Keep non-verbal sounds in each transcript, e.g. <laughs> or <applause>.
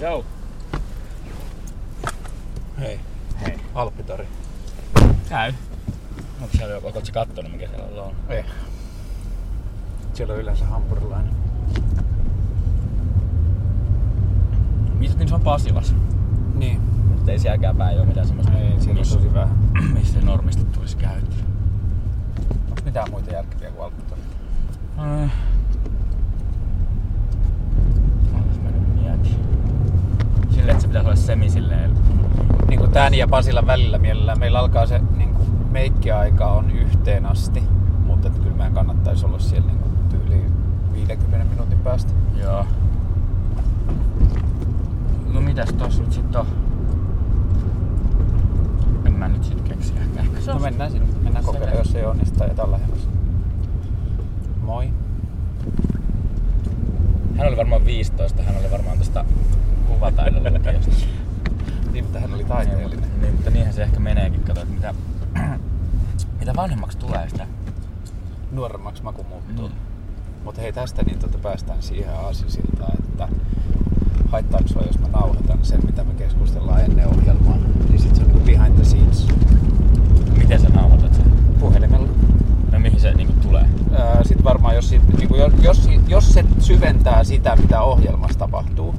Joo. Hei, Hei. Alppitori. Käy. Onko siellä joku, sä kattonut mikä siellä on? Ei. Siellä on yleensä hampurilainen. Missä niin se on Pasilassa? Niin. Mutta ei sielläkään päin ole mitään semmoista. Ei, siellä on tosi vähän. <clears throat> missä normisti tulisi käytyä. Onko mitään muita järkeviä kuin Alppitori? Äh. Onks mä nyt mietin? Silleen, että se pitäisi olla semi silleen. Niin kuin tän ja Pasilan välillä mielellään. Meillä alkaa se niin kuin meikkiaika on yhteen asti. Mutta että kyllä meidän kannattaisi olla siellä niin kuin tyyliin 50 minuutin päästä. Joo. No mitäs tossa nyt sit on? En mä nyt sit keksi. Ehkä, ehkä se No mennään sinne. Mennään kokeilemaan, jos ei onnistu tai jotain lähemmäs. Moi. Hän oli varmaan 15, hän oli varmaan tästä lukiosta. <laughs> Niin, mutta hän oli taiteellinen. Niin, mutta niinhän se ehkä meneekin. Kato, että mitä, <clears throat> mitä vanhemmaksi tulee sitä. Nuoremmaksi maku muuttuu. Mm. Mutta hei tästä niin tota päästään siihen aasinsiltaan, että haittaako sua, jos mä nauhoitan sen, mitä me keskustellaan ennen ohjelmaa. Niin sit se on behind the scenes Miten sä nauhoitat sen? puhelimella. No mihin se niinku tulee? Ää, Sit varmaan, jos, sit, niinku, jos, jos se syventää sitä, mitä ohjelmassa tapahtuu,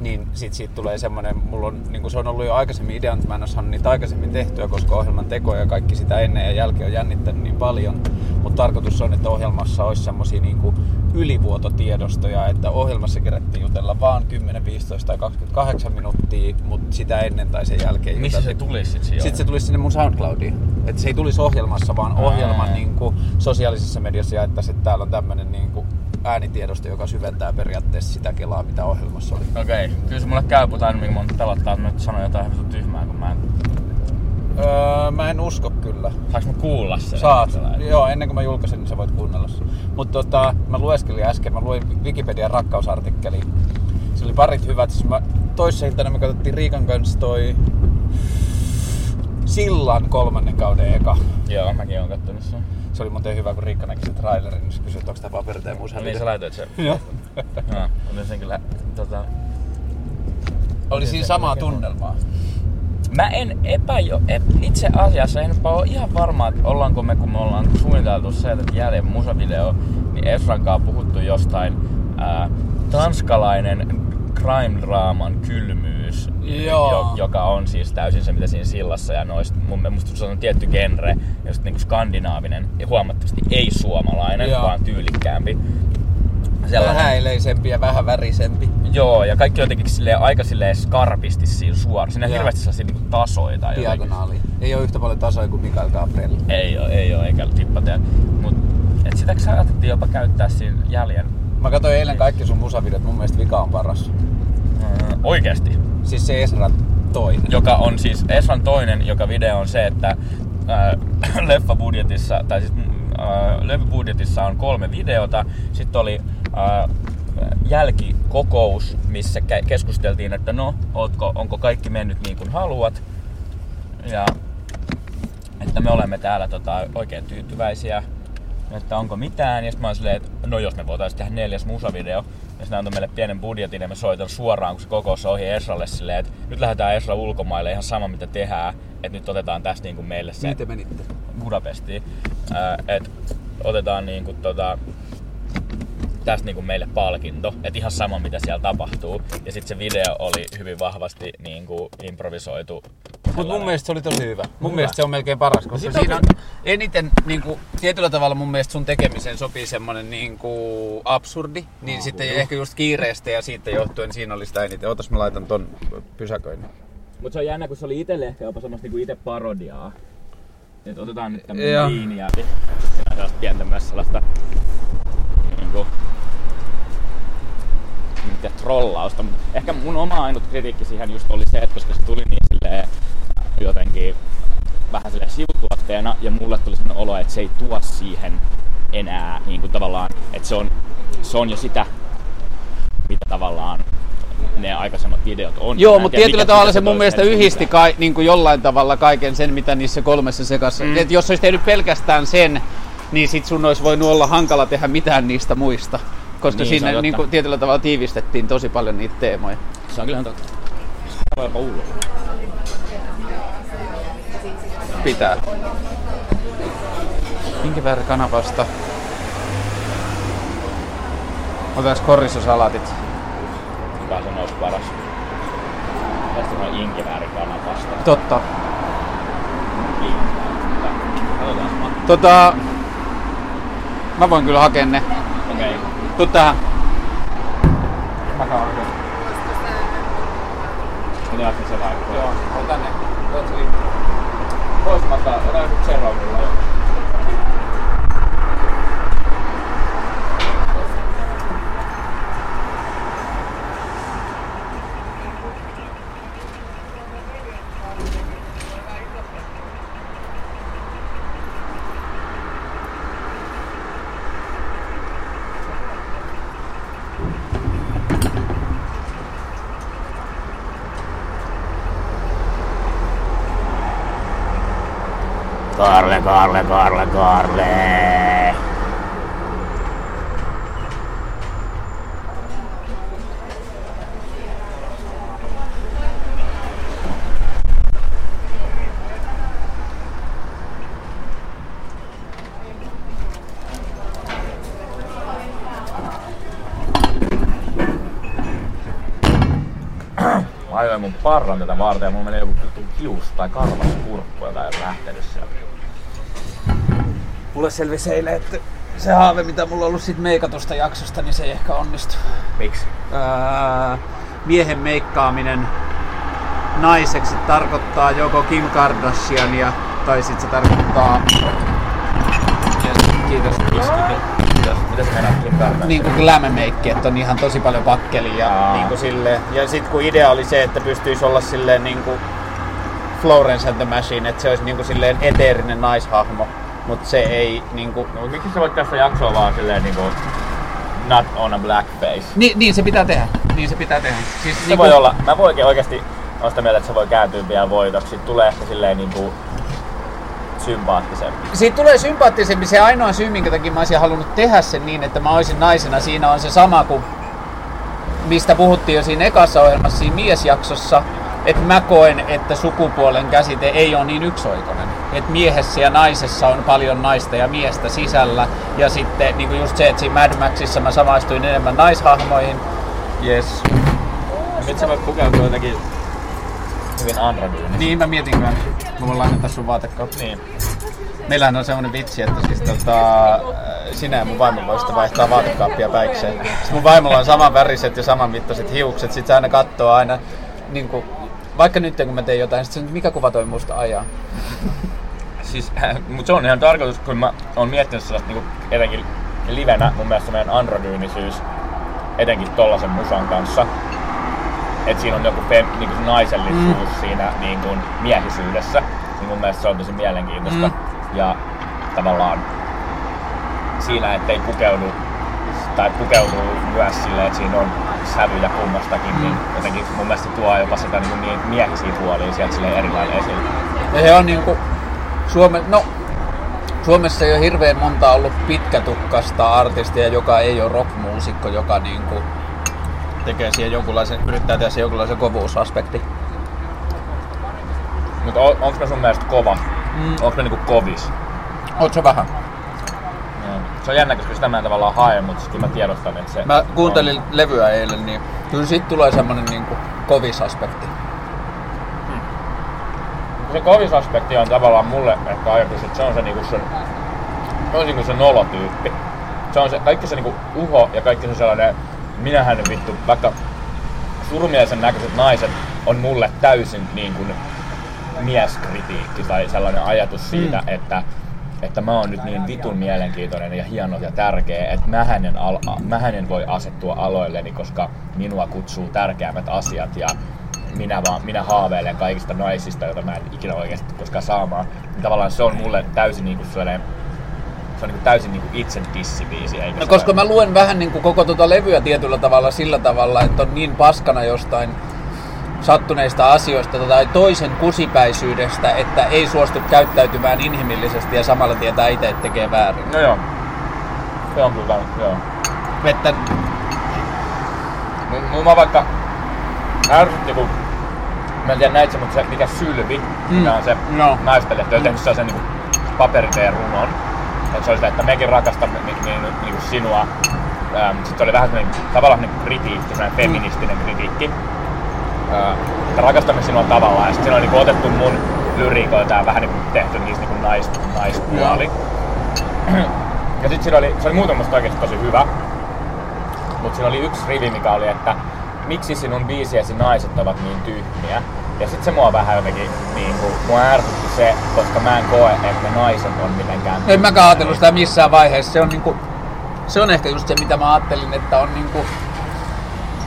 niin sit siitä tulee semmonen, mulla on, niinku se on ollut jo aikaisemmin idean, että mä en ole saanut niitä aikaisemmin tehtyä, koska ohjelman teko ja kaikki sitä ennen ja jälkeen on jännittänyt niin paljon. Mutta tarkoitus on, että ohjelmassa olisi semmosia niinku ylivuototiedostoja, että ohjelmassa kerättiin jutella vaan 10, 15 tai 28 minuuttia, mutta sitä ennen tai sen jälkeen Missä se tulisi sit siinä? Sitten se tulisi sinne mun SoundCloudiin. Että se ei tulisi ohjelmassa, vaan Aa. ohjelman niin kuin, sosiaalisessa mediassa jaettaisiin, että täällä on tämmöinen niin kuin, äänitiedosto, joka syventää periaatteessa sitä kelaa, mitä ohjelmassa oli. Okei, kyllä se mulle käy, mutta aina minkä pelottaa, että nyt sanon jotain vitun tyhmää, kun mä en... Öö, mä en usko kyllä. Saanko mä kuulla sen? Saat. Sellainen? Joo, ennen kuin mä julkaisen, niin sä voit kuunnella sen. Mutta tota, mä lueskelin äsken, mä luin Wikipedian rakkausartikkeli. Se oli parit hyvät. Siis mä toissa iltana me katsottiin Riikan kanssa toi Sillan kolmannen kauden eka. Joo, mäkin oon kattonut sen. Se oli muuten hyvä, kun Riikka näki sen trailerin, niin se kysyi, että onko tämä paperita musa. No niin sä laitoit sen. <laughs> Joo. Joo, olin sen kyllä tota... Oli siinä samaa tunnelmaa. Mä en epäjo, ep, itse asiassa en ole ihan varma, että ollaanko me, kun me ollaan suunniteltu se, että jälleen musavideo, niin Esran kanssa puhuttu jostain ää, tanskalainen crime-draaman kylmyys, Joo. Jo, joka on siis täysin se, mitä siinä sillassa ja noista, mun mielestä se on tietty genre, just niinku skandinaavinen ja huomattavasti ei suomalainen, Joo. vaan tyylikkäämpi. Vähäileisempi ja vähän värisempi. Joo, ja kaikki on jotenkin silleen, aika silleen skarpisti siinä suora. Siinä on Joo. hirveästi sellaisia niinku tasoja tai jotenkin. Diagonaali. Ei ole yhtä paljon tasoja kuin Mikael Gabriel. Ei oo, ei oo, eikä tippata. Mut et sitäkö saatettiin jopa käyttää siinä jäljen? Mä katsoin eilen kaikki sun musavideot, mun mielestä vika on paras. Mm, oikeesti. Siis se Esra toinen. Joka on siis Esran toinen, joka video on se, että ää, <clears throat> leffabudjetissa, tai siis ää, leffabudjetissa on kolme videota. Sitten oli ää, jälkikokous, missä keskusteltiin, että no, ootko, onko kaikki mennyt niin kuin haluat. Ja että me olemme täällä tota, oikein tyytyväisiä, että onko mitään. Ja sitten mä oon silleen, että no jos me voitaisiin tehdä neljäs musavideo. Ja sitten antoi meille pienen budjetin ja me soitan suoraan, kun se kokous ohi Esralle silleen, että nyt lähdetään Esra ulkomaille ihan sama mitä tehdään. Että nyt otetaan tästä niin kuin meille se Mihin te menitte? Budapestiin. Että otetaan niin kuin, tota, tästä niin kuin meille palkinto, että ihan sama mitä siellä tapahtuu. Ja sitten se video oli hyvin vahvasti niin kuin improvisoitu. Mutta mun mielestä se oli tosi hyvä. Mun Hyvä. mielestä se on melkein paras, koska Sitä siinä on- eniten niinku, tietyllä tavalla mun mielestä sun tekemiseen sopii semmonen niinku absurdi. Niin sitten ehkä just kiireestä ja siitä johtuen siinä oli sitä eniten. Ootas mä laitan ton pysäköinnin. Mutta se on jännä, kun se oli itselle ehkä jopa semmoista niinku itse parodiaa. Että otetaan nyt Joo. tämmönen viini ja siinä on sellaista pientä myös sellaista niinku mitä trollausta. Mut ehkä mun oma ainut kritiikki siihen just oli se, että koska se tuli niin silleen jotenkin vähän silleen sivutuotteena ja mulle tuli sellainen olo, että se ei tuo siihen enää niin kuin tavallaan, että se on, se on jo sitä, mitä tavallaan ne aikaisemmat videot on. Joo, mutta tietyllä tavalla se mun mielestä yhdisti kai, niin kuin jollain tavalla kaiken sen, mitä niissä kolmessa sekassa. Mm. Mm. Et jos olisi tehnyt pelkästään sen, niin sit sun olisi voinut olla hankala tehdä mitään niistä muista. Koska Niin, siinä niin kuin, tietyllä tavalla tiivistettiin tosi paljon niitä teemoja. Se on kyllähän totta. Vai jopa ulos. Pitää. Inkiväärkanavasta. Otaks korrisosalatit? Kuka se olisi paras? Tästä on inkivääri kanapasta. Totta. Tota... Mä voin kyllä hakea ne. Okei. Okay. Tuu tähän. Mä kaan hakea. Minä ajattelin se vaikka. Joo, ota ne. Oot Pois mataa. Ota joku seuraavalla jo. Karle, Karle, Karle. Mä ajoin mun parran tätä varten ja mulla menee joku hius tai karvas kurkku, joka ei ole lähtenyt sieltä. Mulle selvisi eilen, että se haave, mitä mulla on ollut sit meikatusta jaksosta, niin se ei ehkä onnistu. Miksi? Ää, miehen meikkaaminen naiseksi tarkoittaa joko Kim Kardashiania tai sit se tarkoittaa... Kiitos. Mitäs, mitä se? Niin kuin make, että on ihan tosi paljon pakkelia. Ja, niin kuin sille, ja sit kun idea oli se, että pystyisi olla silleen niin kuin Florence and the Machine, että se olisi niin kuin silleen eteerinen naishahmo. Mutta se ei niinku... No, miksi sä voit tässä jaksoa vaan silleen niinku not on a blackface? Niin, niin se pitää tehdä. Niin se pitää tehdä. Siis Se voi olla, mä voin oikeasti olla sitä mieltä, että se voi kääntyä vielä voitoksi. Siitä tulee ehkä silleen niinku sympaattisempi. Siitä tulee sympaattisempi. Se ainoa syy, minkä takia mä olisin halunnut tehdä sen niin, että mä olisin naisena, siinä on se sama kuin mistä puhuttiin jo siinä ekassa ohjelmassa, siinä miesjaksossa, että mä koen, että sukupuolen käsite ei ole niin yksioikoinen. Että miehessä ja naisessa on paljon naista ja miestä sisällä. Ja sitten niin kuin just se, että siinä Mad Maxissa mä samaistuin enemmän naishahmoihin. Yes. Nyt sä voit pukeutua jotenkin hyvin androgyynisesti. Niin mä mietin kyllä. Mä voin lainata sun vaatekautta. Niin. Meillähän on semmonen vitsi, että siis tota, sinä ja mun vaimo voisitte vaihtaa vaatekaappia päikseen. Sitten mun vaimolla on saman väriset ja saman mittaiset hiukset. Sitten se aina katsoo aina, niin kuin, vaikka nyt kun mä teen jotain, sitten mikä kuva toi musta ajaa. Siis, mutta se on ihan tarkoitus, kun mä oon miettinyt sellaista niinku, etenkin livenä, mun mielestä meidän androgyynisyys, etenkin tollasen musan kanssa, että siinä on joku fem, niinku se naisellisuus mm. siinä niinku, miehisyydessä, niin mun mielestä se on tosi mielenkiintoista. Mm. Ja tavallaan siinä, ettei pukeudu tai pukeutuu myös silleen, että siinä on sävyjä kummastakin, mm. niin jotenkin mun mielestä tuo jopa sitä niin, niin miehisiä puolia sieltä silleen erilainen esille. Ja se on niinku Suome, no, Suomessa ei ole hirveän monta ollut pitkätukkasta artistia, joka ei ole rockmuusikko, joka niinku tekee siihen jonkunlaisen, yrittää tehdä siihen jonkunlaisen kovuusaspekti. Mutta on, onko me sun mielestä kova? Mm. Onko me niinku kovis? Oot se vähän? Se on jännä, koska sitä mä en tavallaan hae, mutta sitten mä tiedostan, että se... Mä kuuntelin on. levyä eilen, niin kyllä siitä tulee semmonen niinku kovisaspekti. Se kovisaspekti on tavallaan mulle ehkä ajatus, että se on se niinku se, se, on niinku se nolotyyppi. Se on se, kaikki se niinku uho ja kaikki se sellainen, minähän vittu, vaikka surmiaisen näköiset naiset on mulle täysin niin kuin mieskritiikki tai sellainen ajatus siitä, mm. että että mä oon nyt niin vitun mielenkiintoinen ja hieno ja tärkeä, että mä hänen, al- mä hänen voi asettua aloilleni, koska minua kutsuu tärkeämmät asiat ja minä, vaan, minä haaveilen kaikista naisista, joita mä en ikinä oikeasti koskaan saamaan. Niin tavallaan se on mulle täysin niinku sellainen se on niinku täysin niinku itse dissibiisi. Eikä no, koska mä luen vähän niinku koko tota levyä tietyllä tavalla sillä tavalla, että on niin paskana jostain sattuneista asioista tai toisen kusipäisyydestä, että ei suostu käyttäytymään inhimillisesti ja samalla tietää itse, että tekee väärin. No joo. Se on kyllä, joo. Että... Mulla vaikka ärsytti kun, mä en tiedä näit se, mutta se mikä Sylvi, mm. mikä on se No. naispeli, on tehnyt sellaisen niin paperiteen runon. Et se oli sitä, että mekin rakastamme niin, niin, niin kuin sinua. Ähm, Sitten se oli vähän sellainen, tavallaan niin kritiikki, sellainen feministinen kritiikki. Äh, että rakastamme sinua tavallaan. Ja sitten siinä oli niin otettu mun lyriikoita ja vähän niin kuin tehty niistä niin kuin nais, naispuoli. Ja sitten siinä oli, se oli muutamasta oikeasti tosi hyvä. Mutta siinä oli yksi rivi, mikä oli, että miksi sinun biisiesi naiset ovat niin tyhmiä. Ja sitten se mua vähän jotenkin, niin kuin, mua ärsytti se, koska mä en koe, että ne naiset on mitenkään En mäkään ajatellut sitä missään vaiheessa. Se on, niinku, se on ehkä just se, mitä mä ajattelin, että on niinku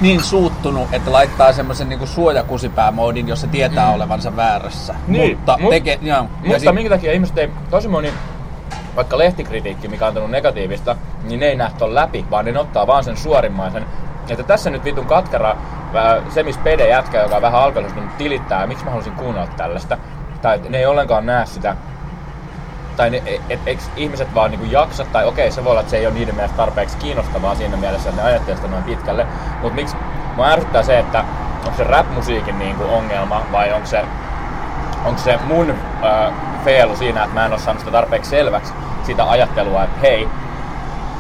niin suuttunut, että laittaa semmoisen niinku suojakusipäämoodin, jos se tietää olevansa väärässä. Niin, mutta mut- teke, joo. Ja Mutta sit- minkä takia ihmiset ei, tosi moni, vaikka lehtikritiikki, mikä on antanut negatiivista, niin ne ei näe ton läpi, vaan ne ottaa vaan sen suorimmaisen. Että tässä nyt vitun katkara, ää, se missä pede jätkä, joka on vähän alkoholistunut, tilittää, ja miksi mä halusin kuunnella tällaista. Tai et ne ei ollenkaan näe sitä. Tai ne, et, et, eikö ihmiset vaan niinku jaksa, tai okei, se voi olla, että se ei ole niiden mielestä tarpeeksi kiinnostavaa siinä mielessä, että ne ajattelee sitä noin pitkälle. Mutta miksi, mua ärsyttää se, että onko se rap-musiikin niinku ongelma, vai onko se onko se mun äh, feilu siinä, että mä en ole saanut sitä tarpeeksi selväksi sitä ajattelua, että hei,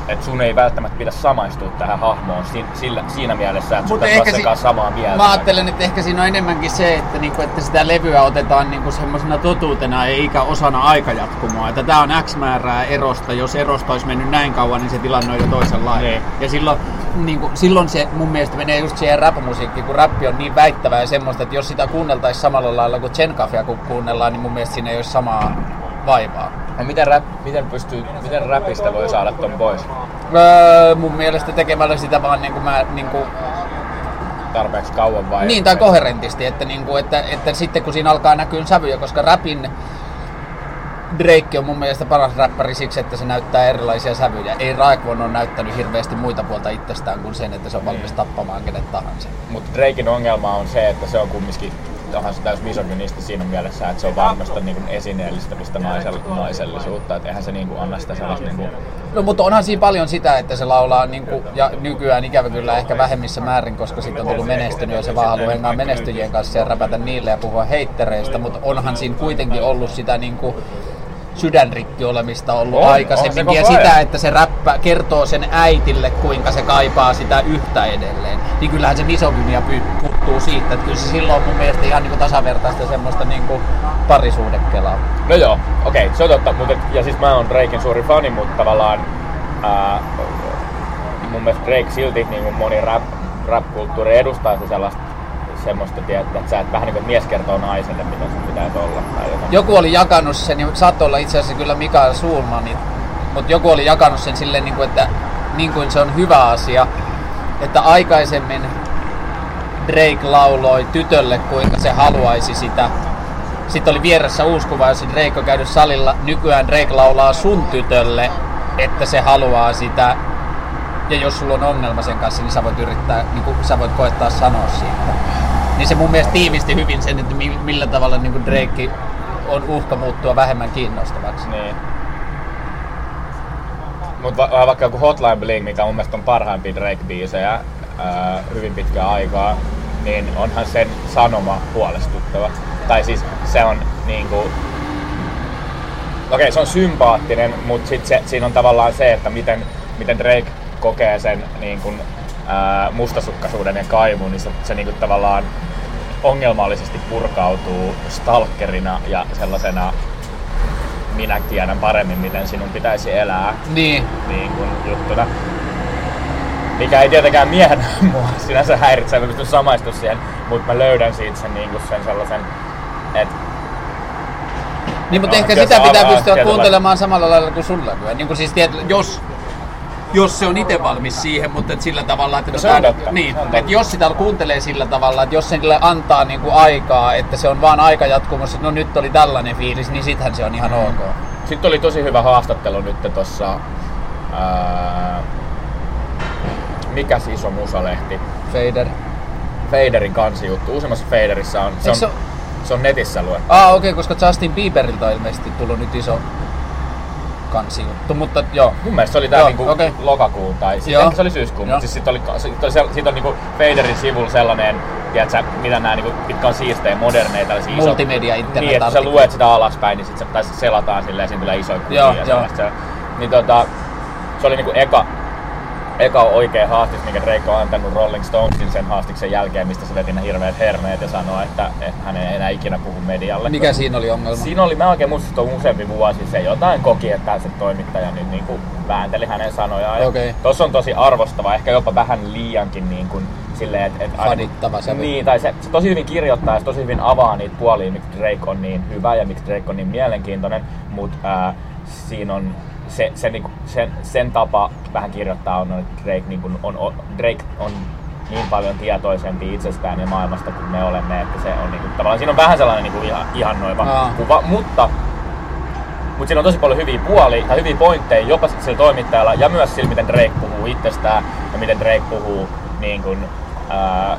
että sun ei välttämättä pidä samaistua tähän hahmoon si- sillä, siinä mielessä, että sun pitäisi olla ehkä si- samaa mieltä. Mä ajattelen, että ehkä siinä on enemmänkin se, että, niinku, että sitä levyä otetaan niinku semmoisena totuutena eikä osana aikajatkumoa. Että tää on X määrää erosta. Jos erosta olisi mennyt näin kauan, niin se tilanne on jo toisenlainen. Niin. Ja silloin, niinku, silloin se mun mielestä menee just siihen rap-musiikkiin, kun rappi on niin väittävää ja semmoista, että jos sitä kuunneltaisiin samalla lailla kuin Chen Cafea kun kuunnellaan, niin mun mielestä siinä ei olisi samaa vaivaa. Ja miten, rap, miten, pystyy, miten rapista voi saada ton pois Öö, mun mielestä tekemällä sitä vaan niinku mä niinku tarpeeksi kauan vai? Niin, tai koherentisti, että, niinku, että, että sitten kun siinä alkaa näkyä sävyjä, koska rapin Drake on mun mielestä paras räppäri siksi, että se näyttää erilaisia sävyjä. Ei Raekwon ole näyttänyt hirveästi muita puolta itsestään kuin sen, että se on valmis tappamaan kenet tahansa. Mutta Drakein ongelma on se, että se on kumminkin onhan se täys misogynisti siinä mielessä, että se on varmasta niin esineellistämistä naisell, naisellisuutta, että eihän se niin kuin, anna sitä sellaista niin kuin, No mutta onhan siinä paljon sitä, että se laulaa niinku, ja nykyään ikävä kyllä ehkä vähemmissä määrin, koska sitten on tullut menestynyt ja se vaan haluaa hengaa menestyjien kanssa ja räpätä niille ja puhua heittereistä, mutta onhan siinä kuitenkin ollut sitä niinku sydänrikki olemista ollut On, on se aikaisemmin koko ja ajan. sitä, että se räppä kertoo sen äitille, kuinka se kaipaa sitä yhtä edelleen. Niin kyllähän se misogynia puuttuu siitä, että kyllä se silloin mun mielestä ihan niinku tasavertaista semmoista niinku parisuudekelaa. No joo, okei, se on totta, mutta ja siis mä oon Drakein suuri fani, mutta tavallaan ää, mun mielestä Drake silti niin kuin moni rap, rap-kulttuuri edustaa sitä sellaista semmoista, tiedät, että sä et vähän niin kuin mies kertoo naiselle, mitä sun pitäisi olla. Tai jotain. Joku oli jakanut sen, ja saattoi olla itse asiassa kyllä Mikael Suulmanit, mutta joku oli jakanut sen silleen, niin kuin, että niin kuin se on hyvä asia, että aikaisemmin Drake lauloi tytölle, kuinka se haluaisi sitä. Sitten oli vieressä uusi kuva, jossa Drake on käynyt salilla. Nykyään Drake laulaa sun tytölle, että se haluaa sitä. Ja jos sulla on ongelma sen kanssa, niin sä voit yrittää, niin kuin, sä voit koettaa sanoa siitä. Niin se mun mielestä tiivisti hyvin sen, että mi- millä tavalla niin kuin Drake on uhka muuttua vähemmän kiinnostavaksi. Niin. Mut va- vaikka joku Hotline Bling, mikä mun mielestä on parhaimpia Drake-biisejä ää, hyvin pitkään aikaa, niin onhan sen sanoma huolestuttava. Tai siis se on niinku... Okei, se on sympaattinen, mutta sit se, siinä on tavallaan se, että miten, miten Drake kokee sen niin kun, ää, mustasukkaisuuden ja kaivun, niin se, se niin kun, tavallaan ongelmallisesti purkautuu stalkerina ja sellaisena minä tiedän paremmin, miten sinun pitäisi elää Niin, niin kuin juttuna. Mikä ei tietenkään miehenä <laughs> mua sinänsä häiritse, mä pystyn samaistumaan siihen, mutta mä löydän siitä sen, niin sen sellaisen, että niin mutta No, ehkä sitä pitää pystyä tietynlaista- kuuntelemaan samalla lailla kuin sun levyä. Niin kuin siis tiet, jos, jos se on itse valmis siihen, mutta et sillä tavalla, että... No se on totta, Niin, se on totta. että jos sitä kuuntelee sillä tavalla, että jos sille antaa niin kuin aikaa, että se on vaan aika jatkumassa, että no nyt oli tällainen fiilis, niin sittenhän se on ihan ok. Sitten oli tosi hyvä haastattelu nyt tuossa, ää, mikä se iso musalehti? Fader. Faderin kansijuttu. Uusimmassa Faderissa on, se Eikö se on, se on netissä luettu. Ah, okei, okay, koska Justin Bieberiltä on ilmeisesti tullut nyt iso... kansi juttu, mutta joo. Mun mielestä se oli tää Joo, niinku okei. lokakuun tai sitten se oli syyskuun, mutta siis sit oli, sit oli, sit on niinku Faderin sivulla sellainen, tiedätkö, mitä nää niinku, mitkä on siistejä, moderneja, tällaisia iso- Multimedia internet Niin, että sä luet sitä alaspäin, niin sit se, tai sit selataan silleen, siinä tulee isoja kuvia Joo, joo. Se- Niin tota, se oli niinku eka, eka oikea haastis, minkä Drake on antanut Rolling Stonesin sen haastiksen jälkeen, mistä se veti ne hirveät herneet ja sanoi, että, että hän ei enää ikinä puhu medialle. Mikä siinä oli ongelma? Siinä oli, mä oikein muistan, että on useampi vuosi se jotain koki, että se toimittaja nyt niin kuin väänteli hänen sanojaan. Ja Okei. Tossa on tosi arvostava, ehkä jopa vähän liiankin niin kuin, silleen, että... että aina- Fanittava sävy. Niin, tai se, se, tosi hyvin kirjoittaa ja se tosi hyvin avaa niitä puolia, miksi Drake on niin hyvä ja miksi Drake on niin mielenkiintoinen, mutta siinä on se, se, niinku, sen, sen tapa vähän kirjoittaa on, että Drake, niinku, on, on, Drake on niin paljon tietoisempi itsestään ja maailmasta kuin me olemme, että se on niinku, tavallaan siinä on vähän sellainen niinku ihan, ihannoiva Aa. kuva, mutta mutta siinä on tosi paljon hyviä puolia tai hyviä pointteja jopa sillä toimittajalla ja myös sillä, miten Drake puhuu itsestään ja miten Drake puhuu niin kun, ää,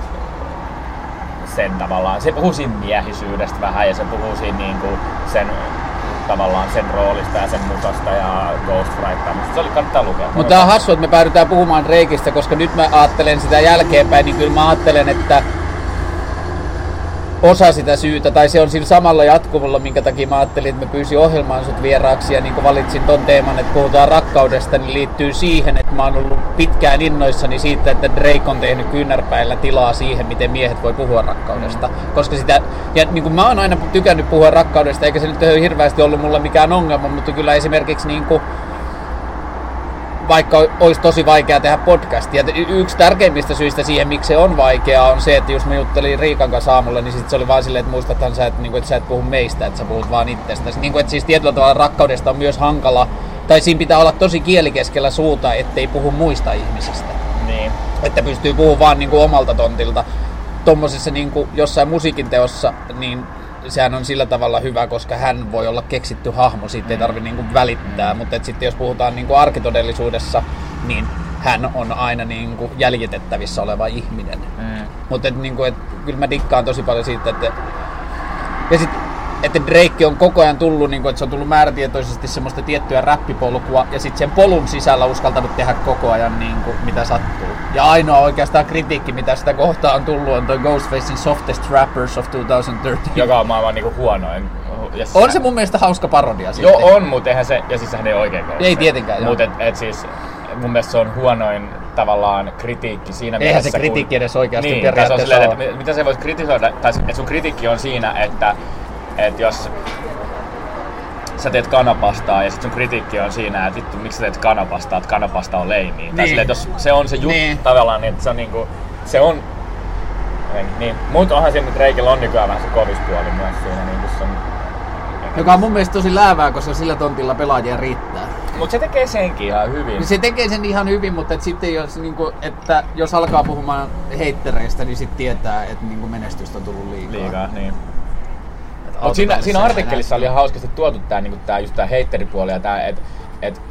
sen tavallaan, se puhuu siinä miehisyydestä vähän ja se puhuu siinä niin kuin sen tavallaan sen roolista ja sen musasta ja ghostwriteamista. Se oli kannattaa lukea. Mutta tää on hassu, että me päädytään puhumaan Drakeista, koska nyt mä ajattelen sitä jälkeenpäin, niin kyllä mä ajattelen, että osa sitä syytä, tai se on sillä samalla jatkuvalla, minkä takia mä ajattelin, että mä pyysin ohjelmaan sut vieraaksi ja niin kun valitsin ton teeman, että puhutaan rakkaudesta, niin liittyy siihen, että mä oon ollut pitkään innoissani siitä, että Drake on tehnyt kyynärpäillä tilaa siihen, miten miehet voi puhua rakkaudesta. Koska sitä, ja niin kuin mä oon aina tykännyt puhua rakkaudesta, eikä se nyt ole hirveästi ollut mulla mikään ongelma, mutta kyllä esimerkiksi niin kuin vaikka olisi tosi vaikea tehdä podcastia. Yksi tärkeimmistä syistä siihen, miksi se on vaikeaa, on se, että jos mä juttelin Riikan kanssa aamulla, niin sit se oli vaan silleen, että muistathan sä, että, niinku, että sä et puhu meistä, että sä puhut vaan itsestäsi. Niin kuin, että siis tietyllä tavalla rakkaudesta on myös hankala, tai siinä pitää olla tosi kielikeskellä suuta, ettei puhu muista ihmisistä. Niin. Että pystyy puhumaan vaan niin kuin omalta tontilta. Tuommoisessa niin kuin jossain musiikin teossa, niin sehän on sillä tavalla hyvä, koska hän voi olla keksitty hahmo, siitä ei tarvitse niin kuin välittää. Mutta sitten jos puhutaan niin kuin arkitodellisuudessa, niin hän on aina niin kuin jäljitettävissä oleva ihminen. Mm. Mutta niin kuin, et, kyllä mä dikkaan tosi paljon siitä, että... Ja sit, että Drake on koko ajan tullut, niin kuin, että se on tullut määrätietoisesti semmoista tiettyä räppipolkua, ja sitten sen polun sisällä uskaltanut tehdä koko ajan niin kuin, mitä sattuu. Ja ainoa oikeastaan kritiikki, mitä sitä kohtaa on tullut, on toi Ghostfacein Softest Rappers of 2013. Joka on maailman niinku huonoin. Ja siis On se mun mielestä hauska parodia silti. Joo, on, mutta eihän se, ja siis sehän ei oikein ole Ei se. tietenkään. Mutta et, et siis mun mielestä se on huonoin tavallaan kritiikki siinä Eihän mielessä, se kritiikki edes oikeasti niin, se on periaatteessa silleen, ole. että mitä sä voit kritisoida, tai sun kritiikki on siinä, että, että jos sä teet kanapastaa ja sit sun kritiikki on siinä, että vittu, miksi sä teet kanapastaa, että kanapasta on leimiä. Tai Niin. silleen, että jos se on se juttu Niin. tavallaan, niin että se on niinku, se on niin, mutta onhan siinä nyt Reikillä on nykyään vähän se kovispuoli myös siinä, niin kuin se on Joka on mun mielestä tosi läävää, koska sillä tontilla pelaajia riittää. Mutta se tekee senkin ihan hyvin. Niin se tekee sen ihan hyvin, mutta et sitten jos, niinku, että jos alkaa puhumaan heittereistä, niin sitten tietää, että niinku menestystä on tullut liikaa. Liikaa, niin. Mutta siinä, siinä artikkelissa oli ihan hauskasti tuotu tää, niinku, tää, just tää heitteripuoli ja tää, että et,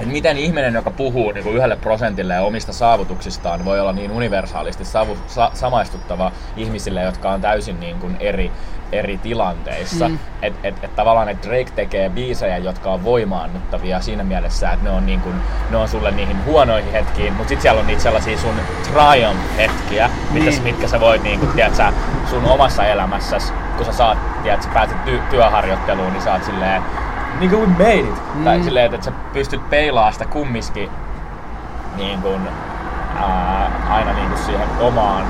et miten ihminen, joka puhuu niinku yhdelle prosentille omista saavutuksistaan, voi olla niin universaalisti savu, sa, samaistuttava ihmisille, jotka on täysin niin kuin eri, eri tilanteissa. Mm. Että et, et tavallaan et Drake tekee biisejä, jotka on voimaannuttavia siinä mielessä, että ne on, niin kuin, ne on sulle niihin huonoihin hetkiin, mutta sitten siellä on niitä sellaisia sun triumph-hetkiä, Niin. niin. mitkä sä voit niin kuin, tiedät, sä, sun omassa elämässäsi, kun sä saat, tiedät, sä pääset ty- työharjoitteluun, niin sä oot silleen, niin kuin we made it. Mm. Tai silleen, että, että sä pystyt peilaamaan sitä kumminkin niin kuin, ää, aina niin kuin siihen omaan,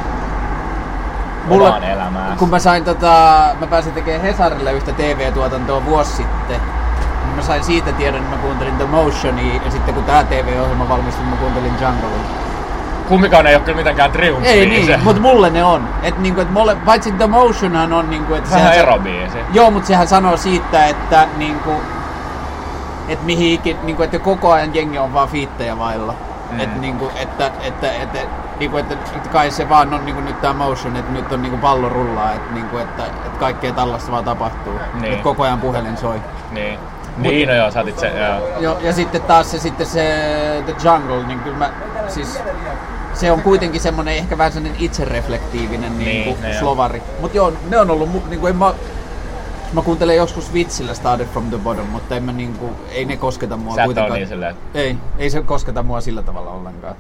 Mulla- omaan elämään. Kun mä sain tota, mä pääsin tekemään Hesarille yhtä TV-tuotantoa vuosi sitten, niin mä sain siitä tiedon, että mä kuuntelin The Motionia, ja sitten kun tää TV-ohjelma valmistui, mä kuuntelin Junglein. Kummikaan ei ole kyllä mitenkään triumfi. Ei niin, mutta mulle ne on. Et niinku, et mulle, paitsi The Motionhan on niinku, että Vähän sehän- erobiisi. Joo, mutta sehän sanoo siitä, että niinku, et mihin ikin, niinku, että koko ajan jengi on vaan fiittejä vailla. Mm. Et, niinku, että, että, että, niinku, että, että kai se vaan on niinku, nyt tämä motion, että nyt on niinku, pallo rullaa, että, niinku, että, että kaikkea tällaista vaan tapahtuu. Niin. Et koko ajan puhelin soi. Niin. Niin, no joo, sä otit se, joo. Jo, ja sitten taas se, sitten se The Jungle, niin kyllä mä, siis se on kuitenkin semmonen ehkä vähän semmonen itsereflektiivinen niin, Niin, niin on. slovari. Mut joo, ne on ollut, niin kuin en mä, Mä kuuntelen joskus vitsillä Started from the Bottom, mutta en mä niinku, ei ne kosketa mua Sä kuitenkaan. niin silleen, Ei, ei se kosketa mua sillä tavalla ollenkaan.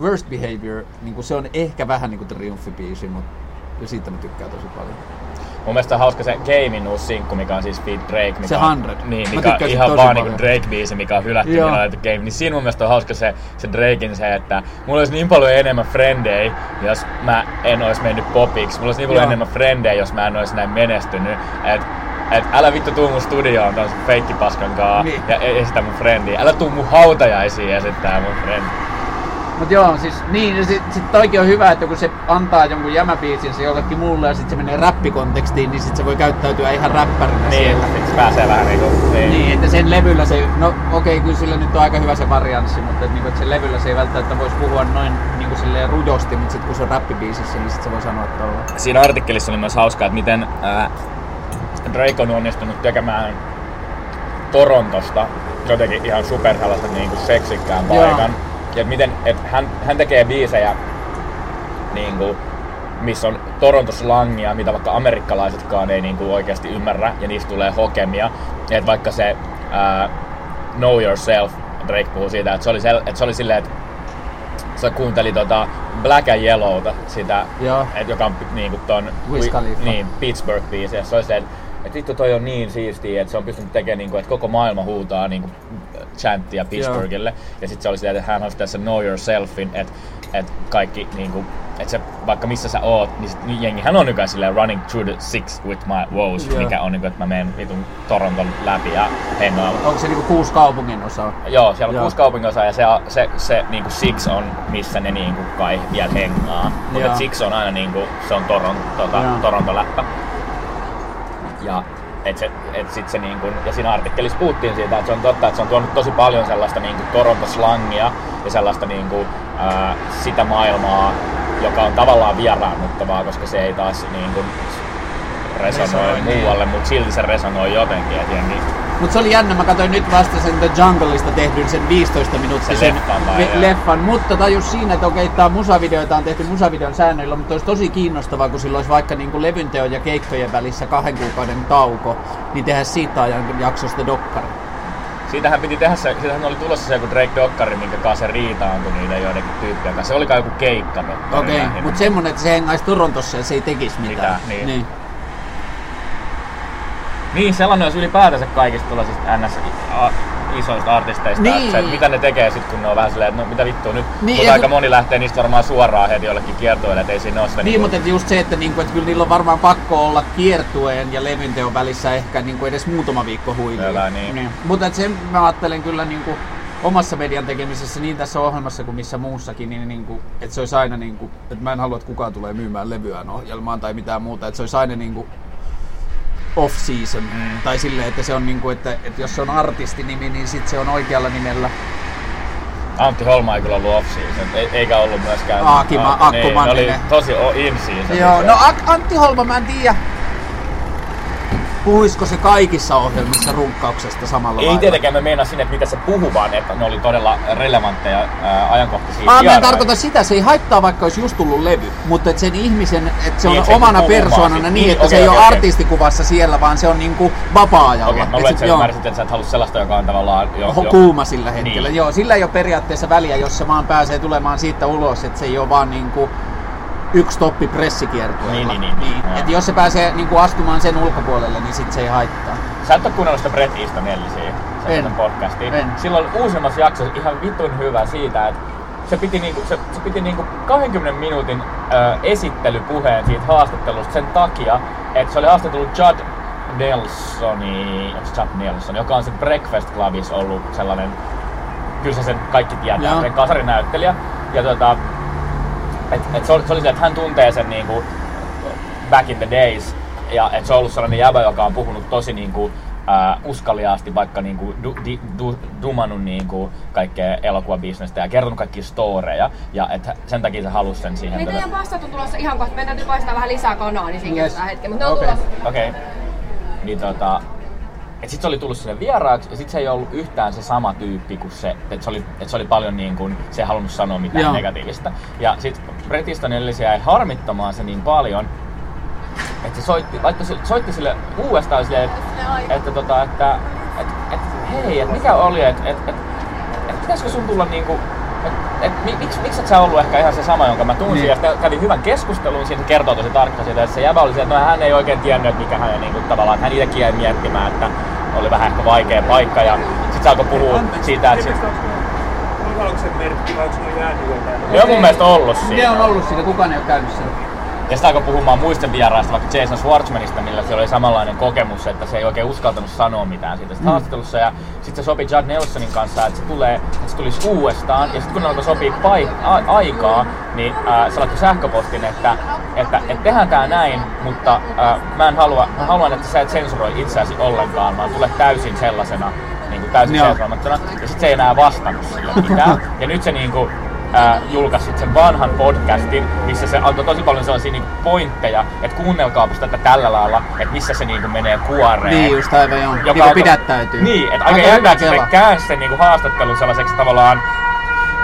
Worst Behavior, niin se on ehkä vähän niinku triumfibiisi, mutta siitä mä tykkään tosi paljon. Mun mielestä on hauska se Gamein uusi sinkku, mikä on siis Feed Drake. Mikä Se on, 100. Niin, Mä mikä on ihan vaan niinku Drake-biisi, mikä on hylätty Joo. laitettu Game. Niin siinä mun mielestä on hauska se, se Drakein se, että mulla olisi niin paljon enemmän frendejä, jos mä en olisi mennyt popiksi. Mulla olisi niin paljon Joo. enemmän frendejä, jos mä en olisi näin menestynyt. Et, et älä vittu tuu mun studioon ton feikkipaskan kaa Niin. ja e- esitä mun frendiä. Älä tuu mun hautajaisiin esittää mun frendi. Mut joo, siis niin, ja sit, sit toikin on hyvä, että kun se antaa jonkun jämäbiisin se jollekin muulle ja sit se menee räppikontekstiin, niin sit se voi käyttäytyä ihan räppärinä Niin, siellä. sit se pääsee vähän niinku... Niin. Niin, että sen levyllä se, no okei, kyllä sillä nyt on aika hyvä se varianssi, mutta että, niinku, että sen levyllä se ei välttämättä voisi puhua noin niinku silleen rujosti, mutta sitten kun se on räppibiisissä, niin sit se voi sanoa tuolla. siinä artikkelissa oli myös hauskaa, että miten ää, Drake on onnistunut tekemään Torontosta jotenkin ihan super sellaisen niin kuin seksikkään Joo. Ja että miten, että hän, hän tekee biisejä, niin kuin, missä on Toronto-slangia, mitä vaikka amerikkalaisetkaan ei niin kuin oikeasti ymmärrä, ja niistä tulee hokemia. Että vaikka se ää, Know Yourself, Drake puhuu siitä, että se oli, sel, että se oli silleen, että se kuunteli tota Black and Yellowta, sitä, et, joka on niinku ton Wiz Khalifa. niin, Pittsburgh-biisi. Ja se oli se, että et vittu toi on niin siistiä, että se on pystynyt tekemään, niinku, että koko maailma huutaa niinku, chanttia Pittsburghille. Ja sitten se oli silleen, että hän olisi tässä Know Yourselfin, että et kaikki niinku, että se, vaikka missä sä oot, niin, sit, niin jengihän on nykyään silleen running through the six with my woes, Joo. mikä on niinku, että mä menen vitun Toronton läpi ja hengaan Onko se niinku kuusi kaupungin osaa? Joo, siellä on Joo. kuusi kaupunginosaa ja se, se, se niinku Six on, missä ne niinku kai vielä hengaa. Mutta Joo. Six on aina niinku, se on Toron, tota, Joo. Toronto-läppä. Ja et se, et sit se niinku, ja siinä artikkelissa puhuttiin siitä, että se on totta, että se on tuonut tosi paljon sellaista niinku Toronto-slangia ja sellaista niinku, ää, sitä maailmaa, joka on tavallaan vieraannuttavaa, koska se ei taas niinku resonoi Resonoi, niin. muualle, mutta silti se resonoi jotenkin, että jengi Mut se oli jännä, mä katsoin nyt vasta sen The Jungleista tehdyn sen 15 minuuttisen Sen leffan leffan, mutta tajus siinä, että okei, tää musavideoita on tehty musavideon säännöillä, mutta olisi tosi kiinnostavaa, kun sillä olisi vaikka niinku levynteon ja keikkojen välissä kahden kuukauden tauko, niin tehdä siitä ajan jaksosta dokkari. Siitähän piti tehdä se, siitähän oli tulossa se joku Drake Dokkari, minkä kanssa se riitaantui niiden joidenkin tyyppien kanssa. Se oli kai joku keikka. Okei, lähinnä. mutta semmonen, että se hengaisi Torontossa ja se ei tekisi mitään. Mitään, niin. niin. Niin, sellainen olisi ylipäätänsä kaikista tuollaisista NS isoista artisteista, Niin. että se, että mitä ne tekee sitten, kun ne on vähän silleen, että no mitä vittua nyt. Niin, mutta aika moni lähtee niistä varmaan suoraan heti jollekin kiertueelle, että ei siinä ole sitä Niin, mutta että just se, että, niinku, että kyllä niillä on varmaan pakko olla kiertueen ja levynteon välissä ehkä niinku edes muutama viikko huilia. Hyvä, niin. Mutta että sen mä ajattelen kyllä niinku, omassa median tekemisessä niin tässä ohjelmassa kuin missä muussakin, niin niinku, että se olisi aina, niinku, että mä en halua, että kukaan tulee myymään levyään ohjelmaan tai mitään muuta, että se olisi aina niinku off-season. Mm. Tai silleen, että se on niinku, että, että jos se on artistinimi, niin sit se on oikealla nimellä. Antti Holma ei kyllä ollut off-season, ei- eikä ollut myöskään... Aakima- Akku niin, ne oli tosi in-season. Joo, no Ak- Antti Holma, mä en tiedä. Puhuisiko se kaikissa ohjelmissa runkkauksesta samalla Ei lailla? tietenkään mä meinaa sinne, että mitä se puhuu, vaan että ne oli todella relevantteja ää, ajankohtaisia Ah, mä en tarkoita sitä, se ei haittaa vaikka olisi just tullut levy, mutta että sen ihmisen, että se Niin, on että se omana persoonana niin, Niin, että se okei, ei okei, ole okei. artistikuvassa siellä, vaan se on niinku vapaa-ajalla. Okei, mä Et luulen, että sä ymmärsit, että sä et halua sellaista, joka on tavallaan jo... Jo kuuma sillä hetkellä. Niin. Joo, sillä ei ole periaatteessa väliä, jos se vaan pääsee tulemaan siitä ulos, että se ei ole vaan niinku yksi stoppi pressikiertueella. Niin, niin, niin, niin, joo. Et jos se pääsee niinku astumaan sen ulkopuolelle, niin sit se ei haittaa. Sä et oo kuunnellut sitä Brett Easton Ellisiä, En. En. Silloin uusimmassa jaksossa ihan vitun hyvä siitä, että se piti, niinku, se, se piti niinku 20 minuutin ö, esittelypuheen siitä haastattelusta sen takia, että se oli haastatellut Judd Nelsoni, Judd Nelson, joka on se Breakfast Clubissa ollut sellainen, kyllä se sen kaikki tietää, kasarinäyttelijä. Ja tota, et, et se, oli, se oli se, että hän tuntee sen niinku back in the days. Ja et se on ollut sellainen jäbä, joka on puhunut tosi niinku, äh, uskaliaasti vaikka niinku du, di, du, dumannut niinku kaikkea elokuvabisnestä ja kertonut kaikkia storeja. Ja et sen takia se halusi sen siihen. Hei, tota- teidän pastat on tulossa ihan kohta. Meidän täytyy paistaa vähän lisää kanaa, niin siinä Yes. hetken. Mutta ne on Okei. tulossa. Okei. Okay. Niin tota... Et sit se oli tullut sinne vieraaksi ja sit se ei ollut yhtään se sama tyyppi kuin se, että se oli, et se oli paljon niin kuin, se ei halunnut sanoa mitään Joo. negatiivista. Ja sit Bret Easton Ellis jäi harmittamaan se niin paljon, että se soitti, laittoi, sille- soitti sille uudestaan silleen, että, että, tota, että, että, että hei, että mikä oli, että, että, että, että pitäisikö sun tulla niinku, että, että mi- miksi, miksi et sä ollut ehkä ihan se sama, jonka mä tunsin, Niin. ja sitten kävin hyvän keskustelun, siinä se kertoo tosi tarkkaan siitä, että se jäbä oli se, että no, hän ei oikein tiennyt, että mikä hänen niinku, tavallaan, että hän itsekin jäi miettimään, että oli vähän ehkä vaikea paikka, ja sitten se alkoi puhua siitä, että sit, Onko se merkki vai onko se jäänyt jotain? ne on mun mielestä ollut siinä. Ne on ollut siinä, kukaan ei ole käynyt siellä. Ja sitten alkoi puhumaan muisten vieraista, vaikka Jason Schwartzmanista, millä se oli samanlainen kokemus, että se ei oikein uskaltanut sanoa mitään siitä mm. haastattelussa. Ja sitten se sopi Judd Nelsonin kanssa, että se, tulee, että se tulisi uudestaan. Ja sitten kun ne alkoi sopia paik- a- aikaa, niin äh, se laittoi sähköpostin, että, että, että tehdään tää näin, mutta äh, mä, en halua, mä haluan, että sä et sensuroi itseäsi ollenkaan, vaan tule täysin sellaisena, niin kuin täysin sensuroimattona. Ja sitten se ei enää vastannut sille mitään. Ja nyt se niinku, ää, julkaisi sen vanhan podcastin, missä se antoi tosi paljon sellaisia niinku pointteja, että kuunnelkaapa tätä tällä lailla, että missä se niinku menee kuoreen. Niin just aivan joo. Joka alkoi- pidättäytyy. Niin, että aika jännä, että se käänsi sen niinku haastattelun sellaiseksi tavallaan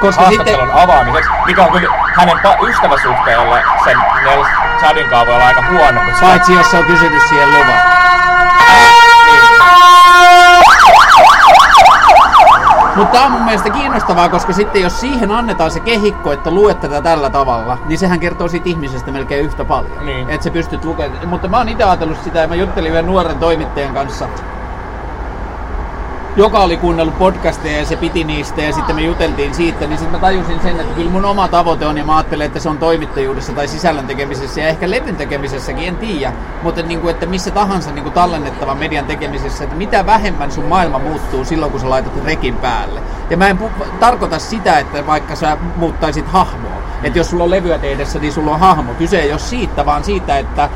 Koska sitten, haastattelun avaamiseksi, mikä on kyllä hänen ystäväsuhteelle sen Nels Chadin kanssa voi olla aika huono. Koska, paitsi jos se on kysynyt siihen luvan. niin, Mutta tämä on mun mielestä kiinnostavaa, koska sitten jos siihen annetaan se kehikko, että luet tätä tällä tavalla, niin sehän kertoo siitä ihmisestä melkein yhtä paljon. Niin. Että sä pystyt lukemaan. Mutta mä oon itse ajatellut sitä, ja mä juttelin yhden nuoren toimittajan kanssa, joka oli kuunnellut podcasteja ja se piti niistä ja sitten me juteltiin siitä, niin sitten mä tajusin sen, että kyllä mun oma tavoite on ja mä ajattelen, että se on toimittajuudessa tai sisällön tekemisessä ja ehkä levyn tekemisessäkin, en tiedä, mutta niin kuin, että missä tahansa niin kuin tallennettavan median tekemisessä, että mitä vähemmän sun maailma muuttuu silloin, kun sä laitat rekin päälle. Ja mä en pu- tarkoita sitä, että vaikka sä muuttaisit hahmoa, että jos sulla on levyä tehdessä, niin sulla on hahmo. Kyse ei ole siitä, vaan siitä, että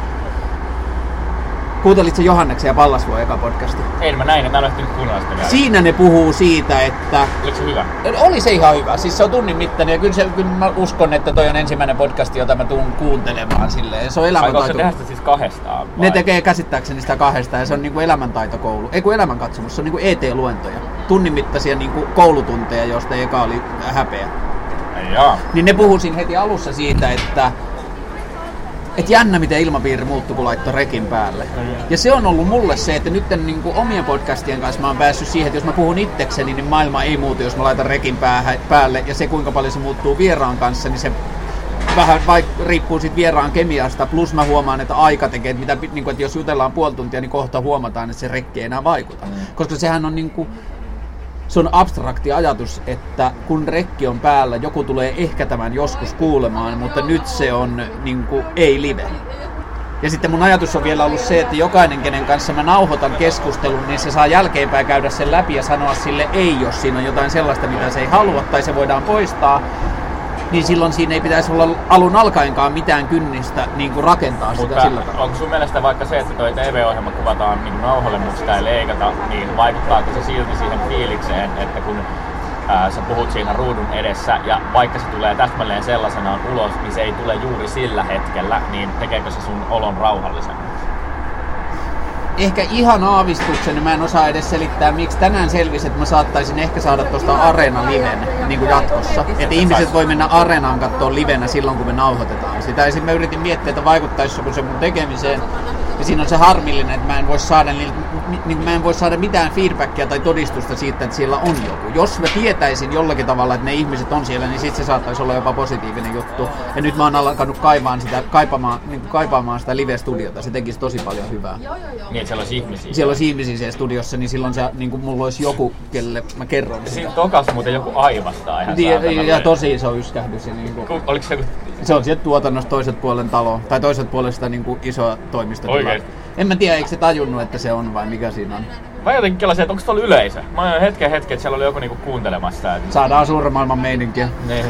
Kuuntelitko Johanneksen ja Pallasvuo eka podcasti? ei mä näin, mä ehtinyt kuunnella sitä vielä. Siinä ne puhuu siitä, että Oliko se hyvä? oli se ihan hyvä. Siis se on tunnin mittainen ja kyllä, se, kyllä mä uskon, että toi on ensimmäinen podcast, jota mä tuun kuuntelemaan silleen. Se on Vai se elämäntaito. tehdä sitä siis kahdestaan? Ne tekee käsittääkseni sitä kahdesta ja se on niinku elämäntaitokoulu. Ei kun elämänkatsomus, se on niinku ET-luentoja. Tunnin mittaisia niinku koulutunteja, joista eka oli häpeä. Ei jaa. Niin ne puhuu siinä heti alussa siitä, että et jännä miten ilmapiiri muuttui, kun laittoi rekin päälle. Ja se on ollut mulle se, että nyt niin omien podcastien kanssa mä oon päässyt siihen, että jos mä puhun itsekseni, niin maailma ei muutu, jos mä laitan rekin päälle. Ja se kuinka paljon se muuttuu vieraan kanssa, niin se vähän vaikka riippuu siitä vieraan kemiasta. Plus mä huomaan, että aika tekee, että, mitä, niin kuin, että jos jutellaan puoli tuntia, niin kohta huomataan, että se rekki ei enää vaikuta. Koska sehän on niin kuin, se on abstrakti ajatus, että kun rekki on päällä, joku tulee ehkä tämän joskus kuulemaan, mutta nyt se on niin kuin, ei live. Ja sitten mun ajatus on vielä ollut se, että jokainen, kenen kanssa mä nauhoitan keskustelun, niin se saa jälkeenpäin käydä sen läpi ja sanoa sille ei, jos siinä on jotain sellaista, mitä se ei halua tai se voidaan poistaa. Niin silloin siinä ei pitäisi olla alun alkaenkaan mitään kynnistä niin kuin rakentaa sitä Mutta sillä tavalla. onko sun mielestä vaikka se, että toi TV-ohjelma kuvataan niin nauhalle, mutta sitä ei leikata, niin vaikuttaako se silti siihen fiilikseen, että kun ää, sä puhut siinä ruudun edessä ja vaikka se tulee täsmälleen sellaisenaan ulos, niin se ei tule juuri sillä hetkellä, niin tekeekö se sun olon rauhallisemmaksi? Ehkä ihan aavistuksen, niin mä en osaa edes selittää, miksi tänään selvisi, että mä saattaisin ehkä saada tuosta Areena liven niin kuin jatkossa. Että ihmiset voi mennä Areenaan katsoa livenä silloin, kun me nauhoitetaan sitä. Ja sitten mä yritin miettiä, että vaikuttaisiko se mun tekemiseen. Ja siinä on se harmillinen, että mä en voi saada, niin, niin mä en voi saada mitään feedbackia tai todistusta siitä, että siellä on joku. Jos mä tietäisin jollakin tavalla, että ne ihmiset on siellä, niin sitten se saattaisi olla jopa positiivinen juttu. Ja nyt mä oon alkanut kaivaan sitä, kaipaamaan, niin kuin kaipaamaan sitä live-studiota. Se tekisi tosi paljon hyvää Niin, että siellä olisi ihmisiä. siellä olisi ihmisiä siellä studiossa, niin silloin se, niin kuin mulla olisi joku, kelle mä kerron sitä. Siinä tokas muuten joku aivastaa ihan Ja, saatana. ja tosi iso yskähdys. Niin kuin, Ku- Oliko se joku... se on sieltä tuotannosta toiset puolen talo, tai toiset puolen sitä niin kuin isoa toimistotilaa. Oikeesti? En mä tiedä, eikö se tajunnut, että se on vai mikä siinä on. Mä jotenkin kelasin, että onko tuolla yleisö? Mä oon hetken hetken, että siellä oli joku niinku kuuntelemassa. Että... Saadaan suuren maailman meininkiä. Niin.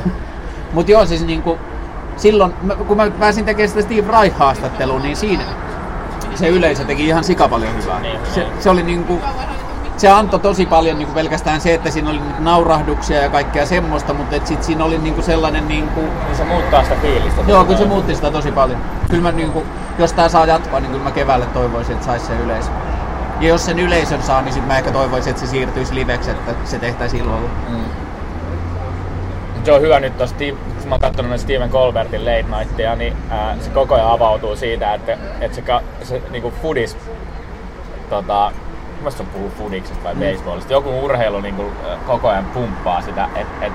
Mutta joo, siis niin kuin, silloin, kun mä pääsin tekemään sitä Steve Reich-haastattelua, niin siinä se yleisö teki ihan sika paljon hyvää. Niin, Se, niin. se oli niin kuin, se antoi tosi paljon niin kuin pelkästään se, että siinä oli niinku naurahduksia ja kaikkea semmoista, mutta et sit siinä oli niin kuin sellainen niin kuin, Se muuttaa sitä fiilistä. Joo, kyllä se muutti sitä tosi paljon. Kyllä mä niin kuin, jos tää saa jatkoa, niin kyllä mä keväälle toivoisin, että saisi sen yleisön. Ja jos sen yleisön saa, niin sit mä ehkä toivoisin, että se siirtyisi liveksi, että se tehtäisiin illalla. Mm. se on hyvä nyt Steve- kun mä oon katsonut Steven Colbertin Late Nightia, niin ää, se koko ajan avautuu siitä, että, että se, se niinku foodis, tota, se on puhuu foodiksesta vai baseballista, joku urheilu niinku, ää, koko ajan pumppaa sitä, että et,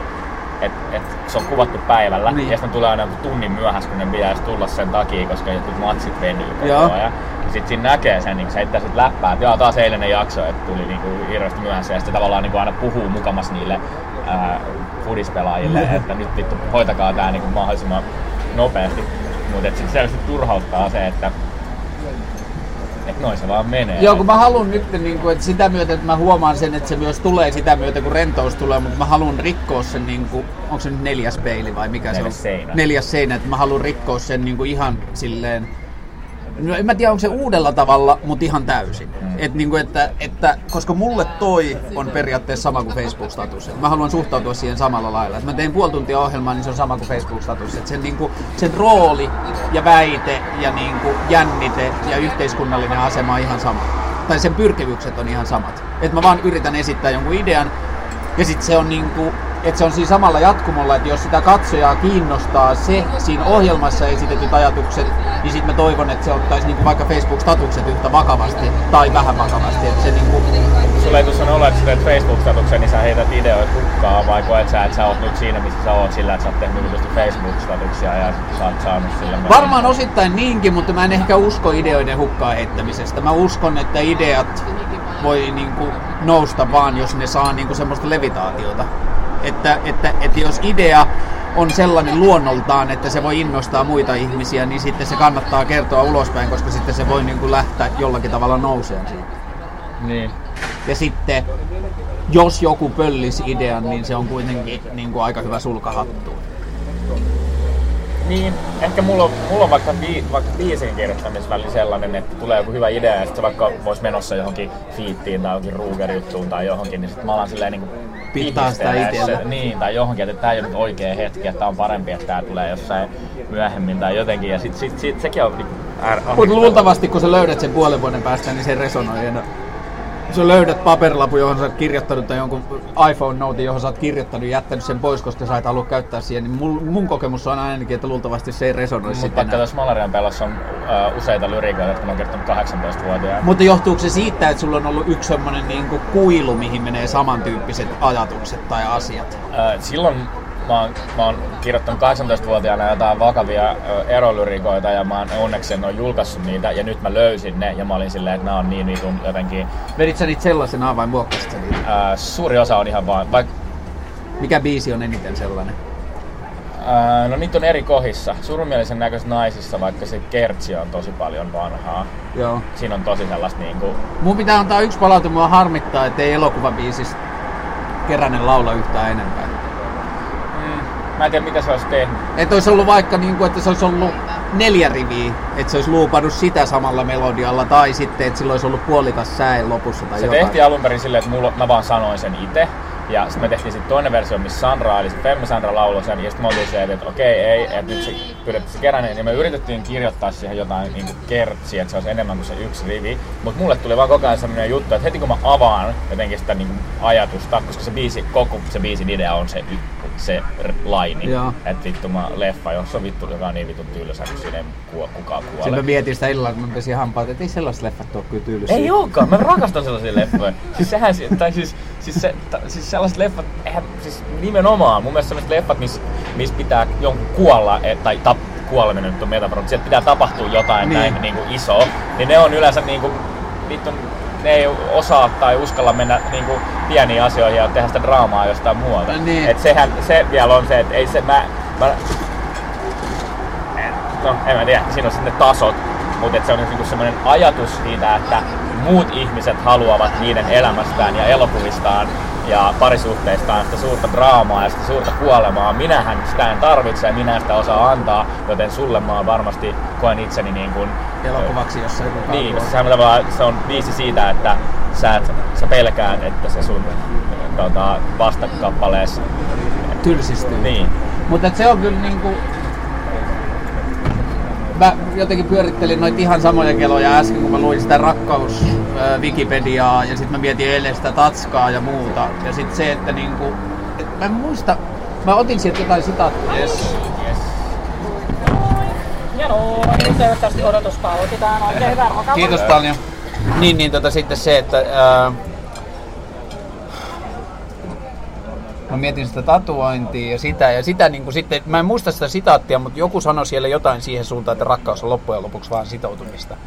et, et, se on kuvattu päivällä Niin. ja sitten tulee aina tunnin myöhässä, kun ne pitäisi tulla sen takia, koska jotkut matsit venyy koko ajan. Ja sit siinä näkee sen, niin se heittää sit läppää, että joo, taas eilinen jakso, että tuli niinku hirveästi myöhässä. Ja sitten tavallaan niinku aina puhuu mukamas niille ää, fudispelaajille, <laughs> että nyt vittu hoitakaa tää niinku mahdollisimman nopeasti. Mutta sitten selvästi turhauttaa se, että et noin se vaan menee. Joo, kun mä haluan nyt, niin kuin, että sitä myötä, että mä huomaan sen, että se myös tulee sitä myötä, kun rentous tulee, mutta mä haluan rikkoa sen, niin kuin, onko se nyt neljäs peili vai mikä Neljäs se on? seinä. Neljäs seinä, että mä haluan rikkoa sen niin kuin ihan silleen, no en mä tiedä onko se uudella tavalla, mutta ihan täysin. Et niin kuin, että, että, koska mulle toi on periaatteessa sama kuin Facebook-status. Et mä haluan suhtautua siihen samalla lailla. Et mä teen puoli tuntia ohjelmaa, niin se on sama kuin Facebook-status. Et sen, niin kuin, sen rooli ja väite ja niin kuin, jännite ja yhteiskunnallinen asema on ihan sama. Tai sen pyrkimykset on ihan samat. Et mä vaan yritän esittää jonkun idean ja sitten se on niinku, että se on siinä samalla jatkumolla, että jos sitä katsojaa kiinnostaa se siinä ohjelmassa esitetyt ajatukset, niin sitten mä toivon, että se ottaisi niinku vaikka Facebook-statukset yhtä vakavasti tai vähän vakavasti. Että se niinku, Sulla ei tuossa olla, että sä teet Facebook-statuksen, niin sä heität ideoita hukkaan, vai koet sä, että sä oot nyt siinä, missä sä oot sillä, että sä oot tehnyt Facebook-statuksia ja sä oot saanut sillä varmaan osittain niinkin, mutta mä en ehkä usko ideoiden hukkaan heittämisestä. Mä uskon, että ideat voi niinku nousta vaan, jos ne saa niinku semmoista levitaatiota. Että, että, että jos idea on sellainen luonnoltaan, että se voi innostaa muita ihmisiä, niin sitten se kannattaa kertoa ulospäin, koska sitten se voi niinku lähteä jollakin tavalla nouseen siitä. Niin. Ja sitten, jos joku pöllisi idean, niin se on kuitenkin niin kuin aika hyvä sulka hattuun. Niin, ehkä mulla on, mulla on vaikka, bi, vaikka biisin kirjoittamisväli sellainen, että tulee joku hyvä idea ja sitten vaikka olisi menossa johonkin fiittiin tai johonkin Ruger-juttuun tai johonkin, niin sitten mä alan silleen niin Pitää sitä itsellä. Niin, tai johonkin, että tämä ei ole nyt oikea hetki, että tää on parempi, että tämä tulee jossain myöhemmin tai jotenkin. Ja sit, sit, sit sekin on äär- Mutta luultavasti kun sä löydät sen puolen vuoden päästä, niin se resonoi enää. Jos sä löydät paperilapun, johon sä oot kirjoittanut, tai jonkun iPhone Note, johon sä oot kirjoittanut ja jättänyt sen pois, koska sä et halua käyttää siihen, niin mun, mun kokemus on ainakin, että luultavasti se ei resonoi Mutta sitten vaikka tuossa Malarian pelossa on uh, useita lyrikoita, jotka mä oon kertonut 18-vuotiaana. Mutta johtuuko se siitä, että sulla on ollut yksi semmonen niinku kuilu, mihin menee samantyyppiset ajatukset tai asiat? Ö, silloin mä oon, mä oon kirjoittanut 18-vuotiaana jotain vakavia erolyrikoita ja mä oon onneksi en ole julkaissut niitä ja nyt mä löysin ne ja mä olin silleen, että nämä on niin vitun jotenkin, Vedit sä niitä sellaisena vai muokkasit niitä? ö, suuri osa on ihan vaan, vaik, Mikä biisi on eniten sellainen? ö, no niitä on eri kohissa. Surumielisen näköistä naisissa, vaikka se kertsi on tosi paljon vanhaa. Joo. Siinä on tosi sellaista niinku, Mun pitää antaa yksi palaute, mua harmittaa, ettei elokuvabiisistä Keränen laula yhtään enempää. Mä en tiedä mitä se olisi tehnyt. Että olisi ollut vaikka, niin kuin, että se olisi ollut neljä riviä, että se olisi luupannut sitä samalla melodialla, tai sitten, että sillä olisi ollut puolikas säe lopussa tai Se jotain. tehtiin alun perin silleen, että mulla, mä vaan sanoin sen itse. Ja sitten me tehtiin sitten toinen versio, missä Sandra, eli sit Femme Sandra lauloi sen, ja sitten me oltiin silleen, että okei, ei, että nyt se pyydettiin se keränen, ja me yritettiin kirjoittaa siihen jotain niin kertsiä, että se olisi enemmän kuin se yksi rivi. Mutta mulle tuli vaan koko ajan sellainen juttu, että heti kun mä avaan jotenkin sitä niin ajatusta, koska se biisi, koko se biisin idea on se, se laini, Joo. että vittu mä leffa, jos on vittu, joka on niin vitun tylsä, kun siinä ei kuo, kukaan kuole. Sitten mä mietin sitä illalla, kun mä pesin hampaat, että ei sellaiset leffat ole kyllä tylsiä. Ei ookaan, mä rakastan sellaisia leffoja. Siis sehän, tai siis, siis, se, ta, siis sellaiset leffat, eihän, siis nimenomaan, mun mielestä sellaiset leffat, missä mis pitää jonkun kuolla, et, tai tap, kuoleminen nyt on metafora, mutta sieltä pitää tapahtua jotain Niin. näin niin kuin iso, niin ne on yleensä niin kuin, vittu, ne ei osaa tai uskalla mennä niin kuin, pieniin asioihin ja tehdä sitä draamaa jostain muualta. Niin. Et sehän, se vielä on se, että ei se, mä, mä no en mä tiedä, siinä on sitten ne tasot, mutta se on niinku semmoinen ajatus siitä, että muut ihmiset haluavat niiden elämästään ja elokuvistaan ja parisuhteistaan sitä suurta draamaa ja sitä suurta kuolemaa. Minähän sitä en tarvitse ja minä sitä osaa antaa, joten sulle mä varmasti koen itseni niin kuin, Elokuvaksi kukaan niin, tuo. koska sehän tavallaan, se on biisi siitä, että sä, et, sä pelkäät, että se sun tota, vastakappaleessa tylsistyy. niin, Mutta se on kyllä niinku... Mä jotenkin pyörittelin noita ihan samoja keloja äsken, kun mä luin sitä rakkaus Wikipediaa ja sitten mä mietin eilen sitä tatskaa ja muuta. Ja sitten se, että niinku... Et mä en muista, Mä otin sieltä jotain sitaattia. Yes. Ja no, niin toivottavasti odotus palkitaan. Oikein hyvää. Kiitos paljon. Niin, niin tota sitten se, että ää, mä mietin sitä tatuointia ja sitä ja sitä niin kuin sitten, mä en muista sitä sitaattia, mutta joku sanoi siellä jotain siihen suuntaan, että rakkaus on loppujen lopuksi vaan sitoutumista.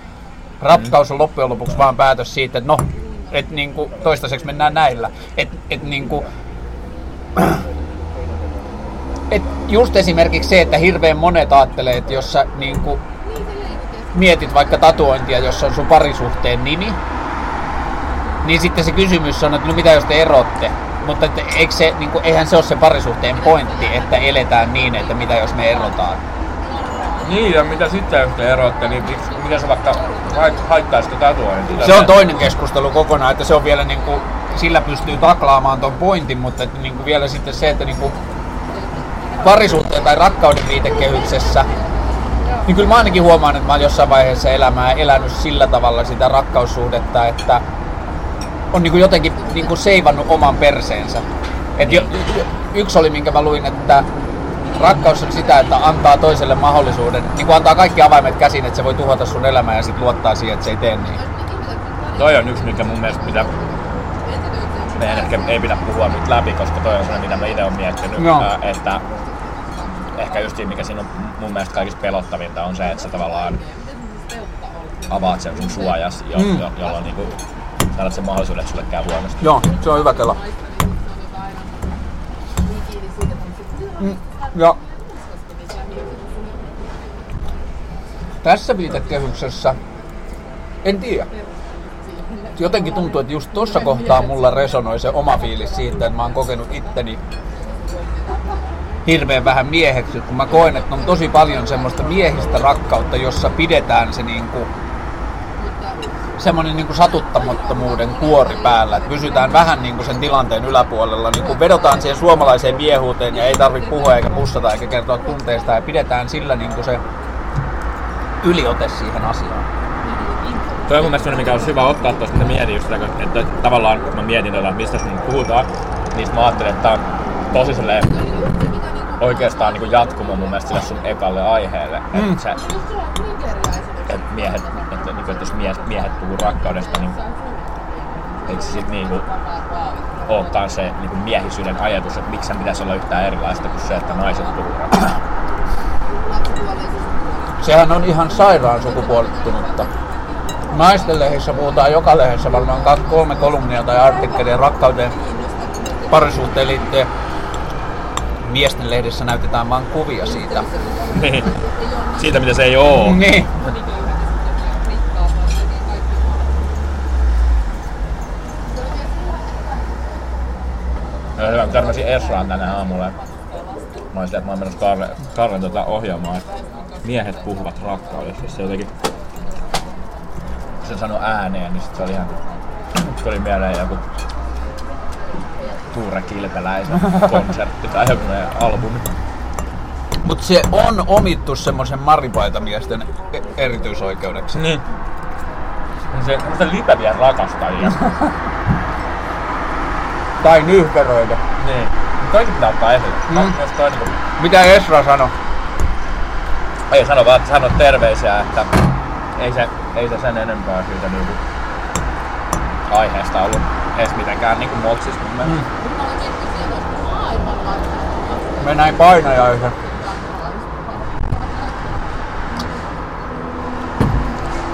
Rakkaus on loppujen lopuksi vaan päätös siitä, että no, että niin kuin toistaiseksi mennään näillä. Että et niin kuin, <clears throat> et just esimerkiksi se, että hirveän monet ajattelee, että jos sä niin kuin mietit vaikka tatuointia, jossa on sun parisuhteen nimi, niin sitten se kysymys on, että no mitä jos te erotte? Mutta että eikö se, niin kuin, eihän se ole se parisuhteen pointti, että eletään niin, että mitä jos me erotaan. Niin, ja mitä sitten jos te eroatte, niin miksi- mitä se vaikka hait- haittaa sitä tatuointia? Se on toinen keskustelu kokonaan, että se on vielä niin kuin, sillä pystyy taklaamaan ton pointin, mutta että niin kuin vielä sitten se, että niin kuin parisuhteen tai rakkauden viitekehyksessä, niin kyllä mä ainakin huomaan, että mä oon jossain vaiheessa elämää elänyt sillä tavalla sitä rakkaussuhdetta, että on niin kuin jotenkin niin kuin seivannut oman perseensä. Et jo, yksi oli, minkä mä luin, että rakkaus on sitä, että antaa toiselle mahdollisuuden, niin kuin antaa kaikki avaimet käsin, että se voi tuhota sun elämää ja sitten luottaa siihen, että se ei tee niin. Toi on yksi, mikä mun mielestä pitää meidän ehkä ei pidä puhua nyt läpi, koska toi on sellainen, mitä mä itse olen miettinyt, ää, että ehkä just mikä siinä on mun mielestä kaikista pelottavinta on se, että sä tavallaan avaat sen sun suojas, jo, mm. jo, jolloin niinku, tällaisen mahdollisuuden, että sulle käy huonosti. Joo, se on hyvä kela. Mm, ja tässä viitekehyksessä, en tiedä. Jotenkin tuntuu, että just tuossa kohtaa mulla resonoi se oma fiilis siitä, että mä oon kokenut itteni hirveän vähän mieheksi, kun mä koen, että on tosi paljon semmoista miehistä rakkautta, jossa pidetään se niinku semmoinen niin satuttamattomuuden kuori päällä, että pysytään vähän niin kuin sen tilanteen yläpuolella, niin kuin vedotaan siihen suomalaiseen miehuuteen ja ei tarvitse puhua eikä pussata eikä kertoa tunteista ja pidetään sillä niin kuin se yliote siihen asiaan. Toi on mun mielestä mikä olisi hyvä ottaa tuosta, että mietin just sitä, että tavallaan kun mä mietin tota, mistä siinä puhutaan, niin mä ajattelin, että tää on tosi silleen oikeastaan niin jatkumo mun mielestä sille sun ekalle aiheelle. Mm. Että se, että miehet, että, niin kuin, että jos miehet, miehet puhuu rakkaudesta, niin eikö se sit niinku olekaan se niin kuin miehisyyden ajatus, että miksi sen pitäisi olla yhtään erilaista kuin se, että naiset puhuu rakkaudesta. Sehän on ihan sairaan sukupuolittunutta. Naisten lehdessä puhutaan joka lehdessä varmaan kaksi, kolme kolumnia tai artikkelia rakkauteen parisuhteen liittyen. Miesten lehdessä näytetään vain kuvia siitä. Niin. Siitä, mitä se ei oo. Niin. Ja hyvä, kun törmäsin Esraan tänään aamulla. Mä olin sitä, että mä oon menossa Karle, Karlen tota ohjelmaa, että miehet puhuvat rakkaudesta. Se jotenkin, kun sen sanoi ääneen, niin sit se oli ihan, tuli mieleen joku Tuure Kilpeläisen konsertti tai joku albumi. Mutta se on omittu semmoisen maripaitamiesten e- erityisoikeudeksi. Niin. Se, se lipeviä rakastajia. Tai nyhkeröitä. niin. Toikin pitää ottaa esille. Mm. Mm. Toi niinku, Mitä Esra sanoi? ei sano vaan, että sano terveisiä, että ei se, ei se sen enempää siitä niinku aiheesta ollut edes mitenkään niinku moksis mun mielestä. Me näin painajaisen.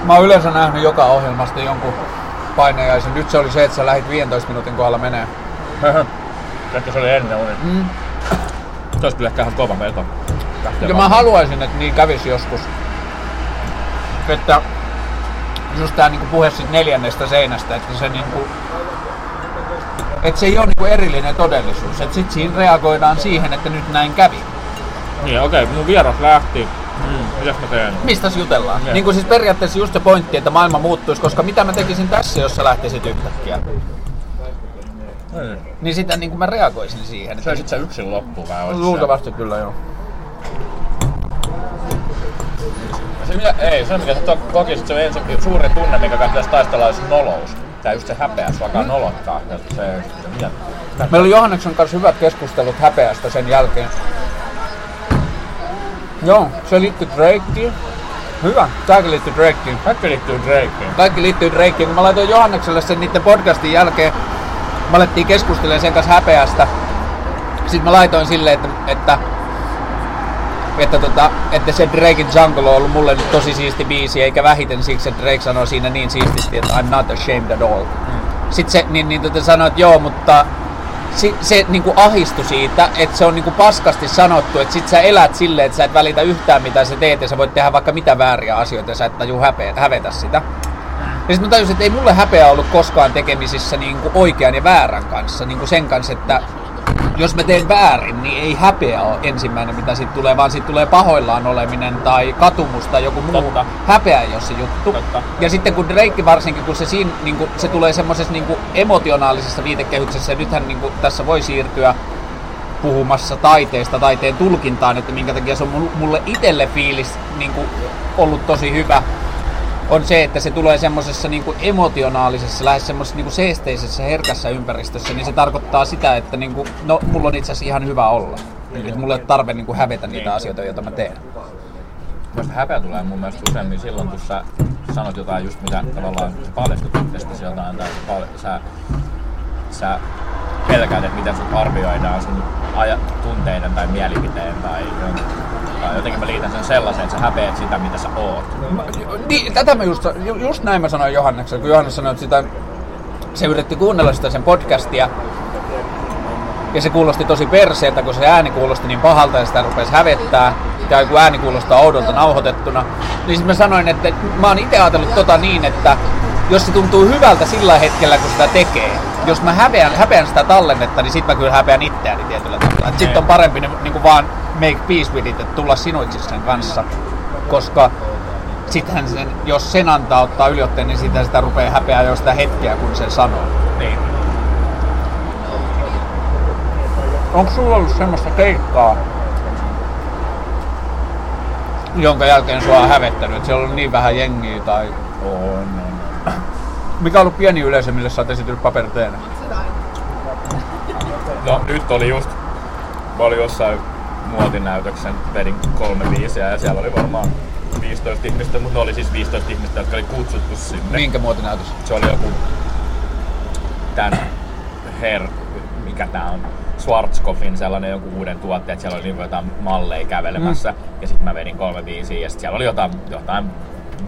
Mä oon yleensä nähnyt joka ohjelmasta jonkun painajaisen. Nyt se oli se, että sä lähit 15 minuutin kohdalla menee. <laughs> Ehkä se oli ennen uni. Mm. Se olisi kyllä ehkä ihan kova. Lähtee Ja mä haluaisin, että niin kävisi joskus. Että just tää niinku puhe sit neljännestä seinästä, että se niinku että se ei ole niinku erillinen todellisuus. Että sit siinä reagoidaan siihen, että nyt näin kävi. Niin okei, mun vieras lähti. Mm, mitäs mä teen? Mistä jutellaan? Niin. Niin kuin siis periaatteessa just se pointti, että maailma muuttuisi, koska mitä mä tekisin tässä, jos sä lähtisit yhtäkkiä? Niin. Niin sitä niin kuin mä reagoisin siihen. Se on sit se yksin loppu vai olis se- Luultavasti kyllä joo. Se, mitä, ei, se mikä sä to- kokisit, se ensin suuri tunne, mikä pitäisi taistella, olisi nolous. Tää just se häpeä, sua alkaa nolottaa. Ja se, ja, Meillä oli Johanneksen kanssa hyvät keskustelut häpeästä sen jälkeen. Joo, se liittyy Drakeen. Hyvä, tääkin liittyy Drakeen. Kaikki liittyy Drakeen. Kaikki liittyy Drakeen. Kun mä laitoin Johannekselle sen niiden podcastin jälkeen, mä alettiin keskustelemaan sen kanssa häpeästä. Sitten mä laitoin silleen, että, että että, tota, että se Drakein Jungle on ollut mulle nyt tosi siisti biisi, eikä vähiten siksi, että Drake sanoi siinä niin siististi, että I'm not ashamed at all. Sitten se niin, niin tota sanoi, että joo, mutta se, se niin kuin ahistui siitä, että se on niin kuin paskasti sanottu, että sit sä elät silleen, että sä et välitä yhtään mitä sä teet ja sä voit tehdä vaikka mitä vääriä asioita ja sä et taju häpeä, hävetä sitä. Ja sitten mä tajusin, että ei mulle häpeä ollut koskaan tekemisissä niin kuin oikean ja väärän kanssa, niin kuin sen kanssa, että jos mä teen väärin, niin ei häpeä ole ensimmäinen, mitä siitä tulee, vaan siitä tulee pahoillaan oleminen tai katumus tai joku muu. Totta. Häpeä ei ole se juttu. Totta. Ja sitten kun Drake varsinkin, kun se, siinä, niin kuin, se tulee semmoisessa niin emotionaalisessa viitekehyksessä, ja nythän niin kuin, tässä voi siirtyä puhumassa taiteesta, taiteen tulkintaan, että minkä takia se on mul- mulle itselle fiilis niin kuin, ollut tosi hyvä, on se, että se tulee semmoisessa niin emotionaalisessa, lähes semmoisessa niin seesteisessä, herkässä ympäristössä, niin se tarkoittaa sitä, että niin kuin, no, mulla on itse asiassa ihan hyvä olla. Että mulla ei ole tarve niin kuin hävetä niitä asioita, joita mä teen. Mielestäni häpeä tulee mun mielestä useammin silloin, kun sä sanot jotain just mitä tavallaan sä paljastut itsestäsi jotain tai sä, pal- sä, sä pelkäät, että miten sut arvioidaan sun aja, tunteiden tai mielipiteen tai, tai jotenkin mä liitän sen sellaiseen, että sä häpeät sitä, mitä sä oot. Niin, tätä mä just, ju- just näin mä sanoin Johannekselle, kun Johannes sanoi, että sitä, se yritti kuunnella sitä sen podcastia, ja se kuulosti tosi perseeltä, kun se ääni kuulosti niin pahalta ja sitä rupesi hävettää. Ja kun ääni kuulostaa oudolta nauhoitettuna. Niin sitten mä sanoin, että mä oon itse ajatellut tota niin, että jos se tuntuu hyvältä sillä hetkellä, kun sitä tekee. Jos mä häpeän, häpeän sitä tallennetta, niin sit mä kyllä häpeän itseäni tietyllä tavalla. Et sit on parempi niin, niin kuin vaan make peace with it, että tulla sinuiksi sen kanssa. Koska sittenhän sen, jos sen antaa ottaa yliotteen, niin sitä, sitä rupeaa häpeää jo sitä hetkeä, kun sen sanoo. Niin. Onko sulla ollut semmoista keikkaa, jonka jälkeen sua on hävettänyt, että siellä on niin vähän jengiä tai... On, on. Mikä on ollut pieni yleisö, mille sä oot paperiteena? No nyt oli just, mä olin jossain muotinäytöksen, vedin kolme biisiä ja siellä oli varmaan 15 ihmistä, mutta ne oli siis 15 ihmistä, jotka oli kutsuttu sinne. Minkä muotinäytös? Se oli joku tän her, mikä tää on, Schwarzkopfin sellainen joku uuden tuotteet, siellä oli niinku jotain malleja kävelemässä mm. ja sitten mä vedin kolme biisiä ja sitten siellä oli jotain, jotain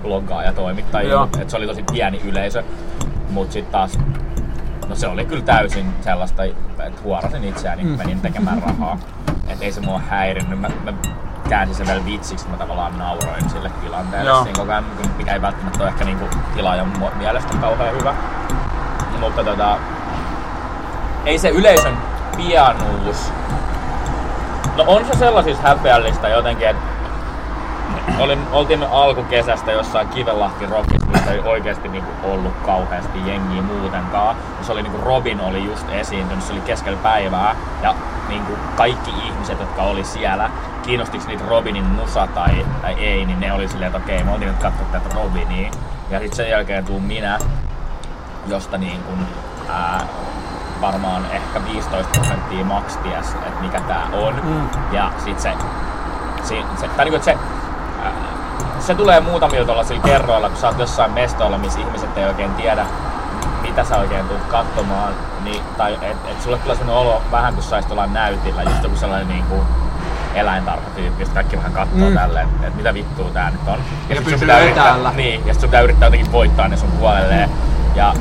bloggaa ja toimittajia, Joo. et se oli tosi pieni yleisö, mut sitten taas No se oli kyllä täysin sellaista, että huorasin itseäni, mm. menin tekemään rahaa. Et ei se mua häirinnyt. Mä, mä käänsin sen vielä vitsiksi, mä tavallaan nauroin sille tilanteelle. Joo. Siinä koko ajan, mikä ei välttämättä ole ehkä niinku tilaajan mielestä kauhean hyvä. Mutta tota, ei se yleisön pianuus. No on se sellaisissa häpeällistä jotenkin, että olin, oltiin me alkukesästä jossain Kivenlahti Rockissa, missä ei oikeasti niinku ollut kauheasti jengiä muutenkaan. Se oli niinku Robin oli just esiintynyt, se oli keskellä päivää. Ja niinku kaikki ihmiset, jotka oli siellä, kiinnostiks niitä Robinin musa tai, tai ei, niin ne oli silleen, että okei, me oltiin nyt katsoa tätä Robinia. Ja sitten sen jälkeen tuun minä, josta niin kuin, ää, varmaan ehkä 15 prosenttia ties, että mikä tää on. Mm. Ja sit se, se, se tai niinku, että se, ää, se tulee muutamilla tuollaisilla kerroilla, kun sä oot jossain mestoilla, missä ihmiset ei oikein tiedä, mitä sä oikein tulet katsomaan, niin, tai et, et sulle tulee sellainen olo vähän kuin saisit olla näytillä, just joku sellainen niin kuin eläintarhatyyppi, josta kaikki vähän katsoo mm. tälleen, että et mitä vittua tää nyt on. Ja sit sun pysyy pitää yrittää, niin, ja sit sun pitää yrittää jotenkin voittaa ne sun puolelleen. Ja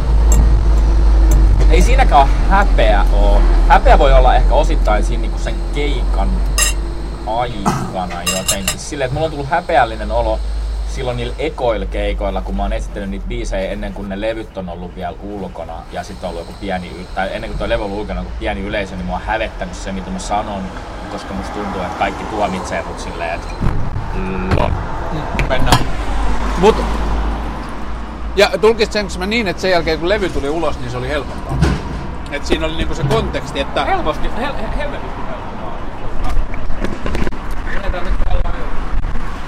ei siinäkään ole häpeä oo. Häpeä voi olla ehkä osittain siinä niinku sen keikan aikana jotenkin. Silleen, että mulla on tullut häpeällinen olo silloin niillä ekoilla keikoilla, kun mä oon esittänyt niitä biisejä ennen kuin ne levyt on ollut vielä ulkona ja sitten on ollut joku pieni, tai ennen kuin tuo levy on ollut ulkona joku pieni yleisö, niin mua on hävettänyt se, mitä mä sanon, koska musta tuntuu, että kaikki tuomitsee mut silleen, että lol. Mennään. Mut, ja tulkitsenko mä niin, että sen jälkeen kun levy tuli ulos, niin se oli helpompaa? Et siinä oli niinku se konteksti, että... Helposti, hel, hel, helvetisti helpompaa. Ei tarvitse olla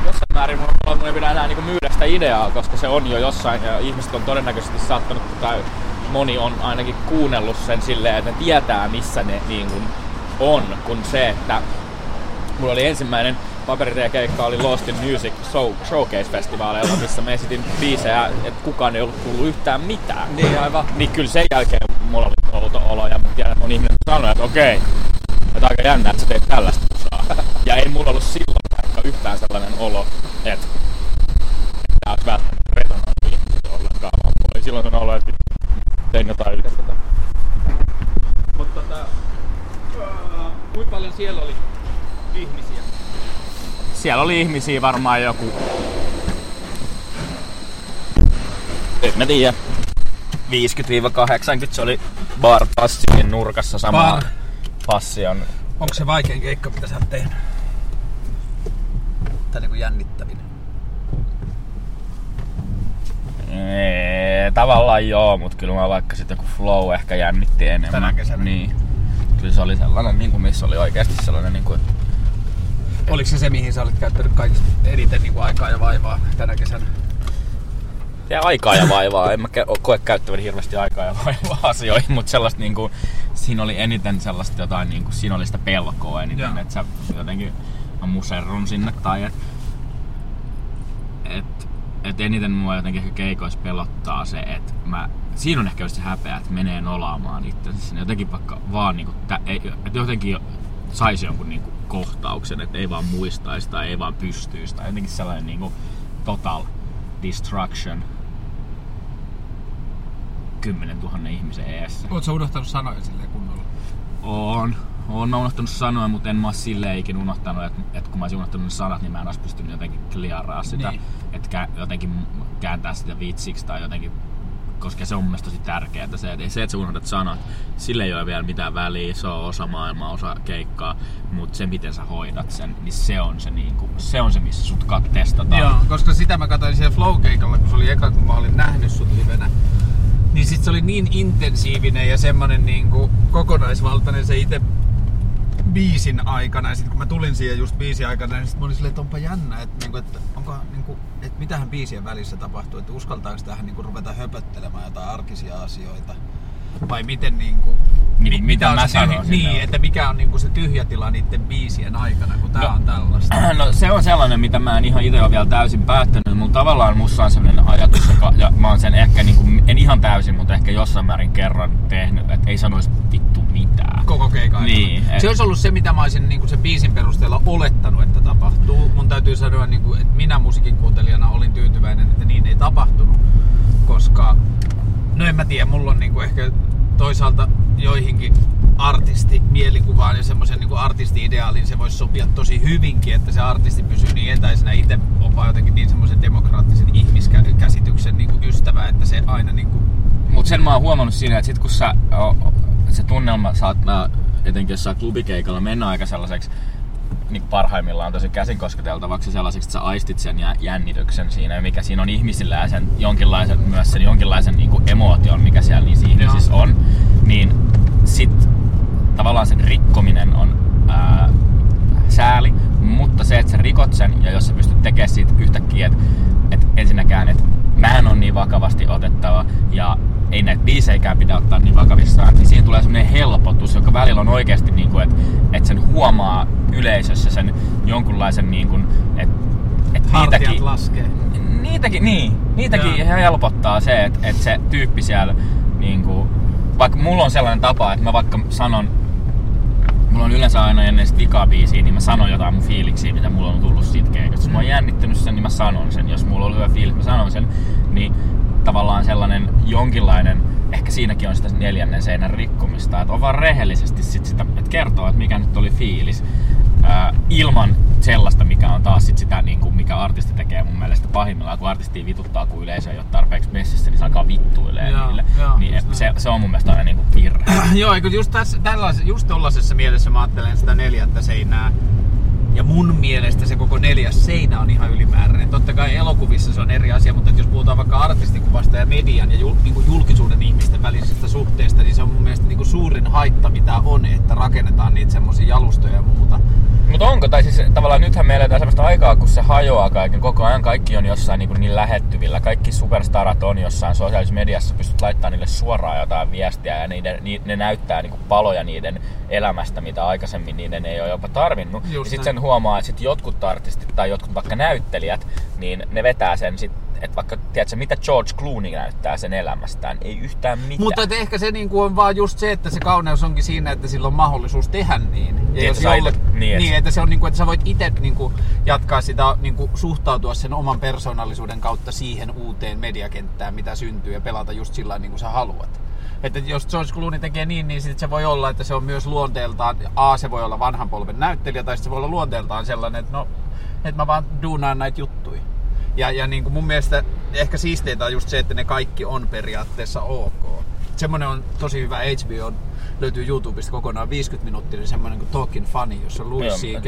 jossain määrin mun, mun ei pidä enää niinku myydä sitä ideaa, koska se on jo jossain ja ihmiset on todennäköisesti saattanut tai moni on ainakin kuunnellut sen silleen, että ne tietää missä ne niin kuin on, kun se, että mulla oli ensimmäinen paperitiekeikka oli Lost in Music Show, Showcase-festivaaleilla, missä me esitin biisejä, että kukaan ei ollut kuullut yhtään mitään. Niin aivan. Niin kyllä sen jälkeen mulla oli outo olo ja mä tiedän, että on ihminen sanoi, että okei, että aika jännä, että sä tällaista musaa. Ja ei mulla ollut silloin vaikka yhtään sellainen olo, että tää olisi välttämättä resonoinut ihmisille ollenkaan, vaan mulla oli silloin sellainen olo, että tein jotain yhdessä. Mutta tota, äh, kuinka paljon siellä oli ihmisiä? Siellä oli ihmisiä varmaan joku... En mä tiedä. 50-80 se oli bar passin nurkassa sama Bar. passi on Onko se vaikein keikka, mitä sä oot tehnyt? Tai niinku jännittävin? Ee, tavallaan joo, mutta kyllä mä vaikka sitten kun flow ehkä jännitti enemmän. Tänä kesänä. Niin. Kyllä se oli sellainen, niin kuin missä oli oikeasti sellainen, niin kuin, Oliko se se, mihin sä olit käyttänyt kaikista eniten niinku aikaa ja vaivaa tänä kesänä? ja aikaa ja vaivaa. En mä koe käyttävän hirveästi aikaa ja vaivaa <laughs> asioihin, mutta sellaista niin kuin, siinä oli eniten sellaista jotain, niin kuin, siinä oli sitä pelkoa eniten, että sä jotenkin mä muserrun sinne tai et, et, et eniten mua jotenkin ehkä keikoissa pelottaa se, että mä, siinä on ehkä just se häpeä, että menee nolaamaan itsensä sinne. Jotenkin vaikka vaan niinku, tä, ei, että jotenkin saisi jonkun niinku kohtauksen, että ei vaan muistaisi tai ei vaan pystyisi tai jotenkin sellainen niinku total destruction 10 000 ihmisen eessä. Sä unohtanut sanoja silleen kunnolla? On. Oon mä unohtanut sanoa, mutta en mä oo silleen ikinä unohtanut, että, että kun mä olisin unohtanut ne sanat, niin mä en olisi pystynyt jotenkin kliaraa sitä. Niin. Että kä- jotenkin kääntää sitä vitsiksi tai jotenkin koska se on mun tosi tärkeää, se, että se, että sä unohdat sanat, sille ei ole vielä mitään väliä, se on osa maailmaa, osa keikkaa, mutta se, miten sä hoidat sen, niin se on se, niin kuin, se, on se missä sut testataan. Joo, koska sitä mä katsoin siellä Flow-keikalla, kun se oli eka, kun mä olin nähnyt sut livenä. Niin sit se oli niin intensiivinen ja semmonen niinku kokonaisvaltainen se itse biisin aikana. Ja sit kun mä tulin siihen just biisin aikana, niin sit mä olin silleen, että onpa jännä, että, niinku, että, onko, niinku, että mitähän biisien välissä tapahtuu, että uskaltaako tähän niinku ruveta höpöttelemään jotain arkisia asioita. Vai miten niinku, Mi- mitä mä sanon sinne? Niin, että mikä on niinku se tyhjä tila niiden biisien aikana, kun tää No. on tällaista. <clears throat> No se on sellainen, mitä mä en ihan itse ole vielä täysin päättänyt, mutta tavallaan musta on sellainen ajatus, joka, ja mä oon sen ehkä, niin kuin, en ihan täysin, mutta ehkä jossain määrin kerran tehnyt, että ei sanoisi mitään. koko keikan aikana. Niin, et- Se olisi ollut se, mitä mä olisin niin sen biisin perusteella olettanut, että tapahtuu. Mun täytyy sanoa, niin kuin, että minä musiikin kuuntelijana olin tyytyväinen, että niin ei tapahtunut. Koska, no en mä tiedä, mulla on niin kuin ehkä toisaalta joihinkin artisti mielikuvaan ja semmoisen niin artisti-ideaaliin se voisi sopia tosi hyvinkin, että se artisti pysyy niin etäisenä. Itse on vaan jotenkin niin semmoisen demokraattisen ihmiskäsityksen niin kuin ystävä, että se aina niin kuin Mutta sen mä oon huomannut siinä, että sit kun sä, se tunnelma saattaa, etenkin jossain klubikeikalla, mennä aika sellaiseksi niin parhaimmillaan tosi käsin kosketeltavaksi sellaiseksi, että sä aistit sen ja jännityksen siinä, mikä siinä on ihmisillä ja sen jonkinlaisen, myös sen jonkinlaisen niin kuin emootion, mikä siellä niissä ihmisissä on, niin sit tavallaan sen rikkominen on ää, sääli, mutta se, että sä rikot sen ja jos sä pystyt tekemään siitä yhtäkkiä, että et ensinnäkään, että mä en ole niin vakavasti otettava ja ei näitä biiseikään pitää ottaa niin vakavissaan, niin siihen tulee semmoinen helpotus, joka välillä on oikeasti niin kuin, että, että sen huomaa yleisössä sen jonkunlaisen niin kuin, että, että hartiat niitäkin, laskee. niitäkin, niin, niitäkin Joo. helpottaa se, että, että se tyyppi siellä, niin kuin, vaikka mulla on sellainen tapa, että mä vaikka sanon, mulla on yleensä aina ennen sitä vikabiisiä, niin mä sanon jotain mun fiiliksiä, mitä mulla on tullut siitä keikasta. Jos mä oon jännittänyt sen, niin mä sanon sen. Jos mulla on hyvä fiilis, mä sanon sen. Niin tavallaan sellainen jonkinlainen, ehkä siinäkin on sitä neljännen seinän rikkomista, että on vaan rehellisesti sit sitä, että kertoo, että mikä nyt oli fiilis. Ää, ilman sellaista, mikä on taas sit sitä, niin kuin mikä artisti tekee mun mielestä pahimmillaan, kun artisti vituttaa, kun yleisö ei ole tarpeeksi messissä, niin se alkaa vittuilee Joo, niille. joo, niin just se, se, on mun mielestä aina niin kuin virhe. <clears throat> Joo, just, tässä, tällais, just tollaisessa mielessä mä ajattelen sitä neljättä seinää Ja mun mielestä se koko neljäs seinä on ihan ylimääräinen. Totta kai elokuvissa se on eri asia, mutta jos puhutaan vaikka artistikuvasta ja median ja jul, niin kuin julkisuuden ihmisten välisistä suhteista, niin se on mun mielestä niin kuin suurin haitta, mitä on, että rakennetaan niitä semmoisia jalustoja ja muuta. Mutta onko, tai siis tavallaan nythän me eletään sellaista aikaa, kun se hajoaa kaiken. Koko ajan kaikki on jossain niin, niin lähettyvillä. Kaikki superstarat on jossain sosiaalisessa mediassa, pystyt laittamaan niille suoraan jotain viestiä ja niiden, ni, ne näyttää niin kuin paloja niiden elämästä, mitä aikaisemmin niiden ei ole jopa tarvinnut. Just ja sitten sen huomaa, että sit jotkut artistit tai jotkut vaikka näyttelijät, niin ne vetää sen sit, että vaikka, tiedätkö, mitä George Clooney näyttää sen elämästään, ei yhtään mitään. Mutta et ehkä se niinku on vaan just se, että se kauneus onkin siinä, että sillä on mahdollisuus tehdä niin. Ja Niin, että sä jolle, itse- niin, niin, että se on niinku, että sä voit itse niinku jatkaa sitä, niinku suhtautua sen oman persoonallisuuden kautta siihen uuteen mediakenttään, mitä syntyy ja pelata just sillä niin kuin sä haluat. Että jos George Clooney tekee niin, niin sit se voi olla, että se on myös luonteeltaan, A, se voi olla vanhan polven näyttelijä, tai sit se voi olla luonteeltaan sellainen, että no, että mä vaan duunaan näitä juttuja. Ja, ja niin kuin mun mielestä ehkä siisteintä on just se, että ne kaikki on periaatteessa ok. Semmonen on tosi hyvä HBO, löytyy YouTubesta kokonaan 50 minuuttia, niin semmonen kuin Talking Funny, jossa on Louis C.K.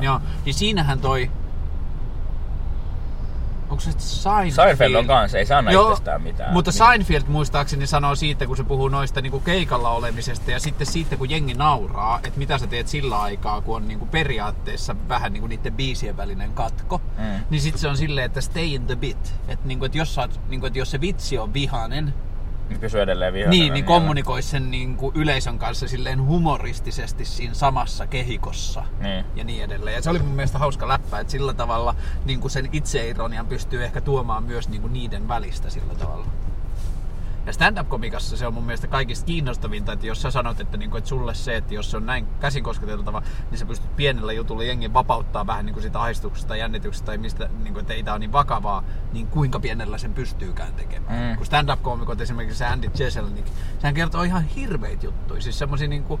Ja, niin siinähän toi... Onko se Seinfeld? Seinfeld on kanssa, ei saa Joo, itsestään mitään. Mutta Niin. Seinfeld muistaakseni sanoo siitä, kun se puhuu noista niinku keikalla olemisesta ja sitten siitä, kun jengi nauraa, että mitä sä teet sillä aikaa, kun on niinku periaatteessa vähän niinku niiden biisien välinen katko. Mm. Niin sitten se on silleen, että stay in the bit. Että niinku, et jos, oot, niinku, et jos se vitsi on vihanen, Niin pysyy edelleen vihaisena. niin, niin kommunikoi sen niinku yleisön kanssa silleen humoristisesti siinä samassa kehikossa Niin. ja niin edelleen. Ja se oli mun mielestä hauska läppä, että sillä tavalla niin kuin sen itseironian pystyy ehkä tuomaan myös niin kuin niiden välistä sillä tavalla. Ja stand-up-komikassa se on mun mielestä kaikista kiinnostavinta, että jos sä sanot, että, niinku, että sulle se, että jos se on näin käsin kosketeltava, niin sä pystyt pienellä jutulla jengin vapauttaa vähän niinku siitä ahdistuksesta jännityksestä tai mistä, niinku, että ei tää ole niin vakavaa, niin kuinka pienellä sen pystyykään tekemään. Mm. Kun stand-up-koomikot, esimerkiksi Andy Jeselnik, sehän kertoo ihan hirveitä juttuja, siis semmosia niinku,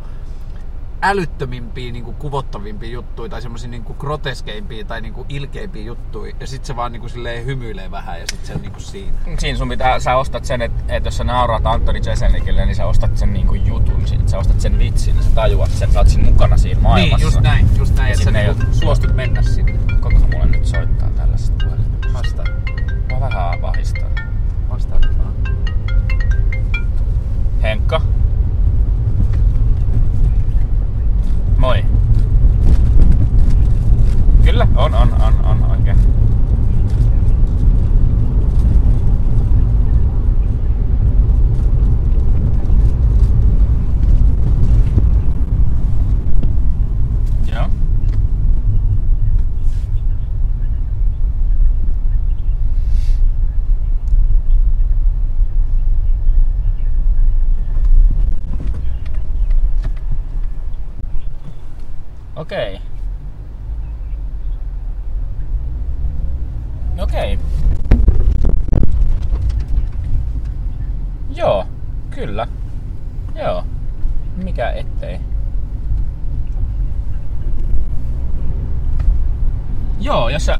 älyttömimpiä, niinku kuvottavimpia juttuja tai semmoisia niinku groteskeimpia tai niinku ilkeimpiä juttuja. Ja sit se vaan niinku silleen hymyilee vähän ja sit se on niinku siinä. Siinä sun pitää, sä ostat sen, että et jos sä nauraat Antoni Jeselnikille, niin sä ostat sen niinku jutun siitä. Sä ostat sen vitsin, sä tajuat sen, sä oot siinä mukana siinä maailmassa. Niin, just näin, just näin, että sä niinku oo- suostut mennä sinne. Kokohan mulle nyt soittaa tällaista puhelimesta? Vastaan. Mua vähän vahistaa. Vastaan nyt vaan. Henkka? Moi. Kyllä, on, on, on, on oikein. Joo. Okei. Okei. Joo, kyllä. Joo. Mikä ettei. Joo, jos sä...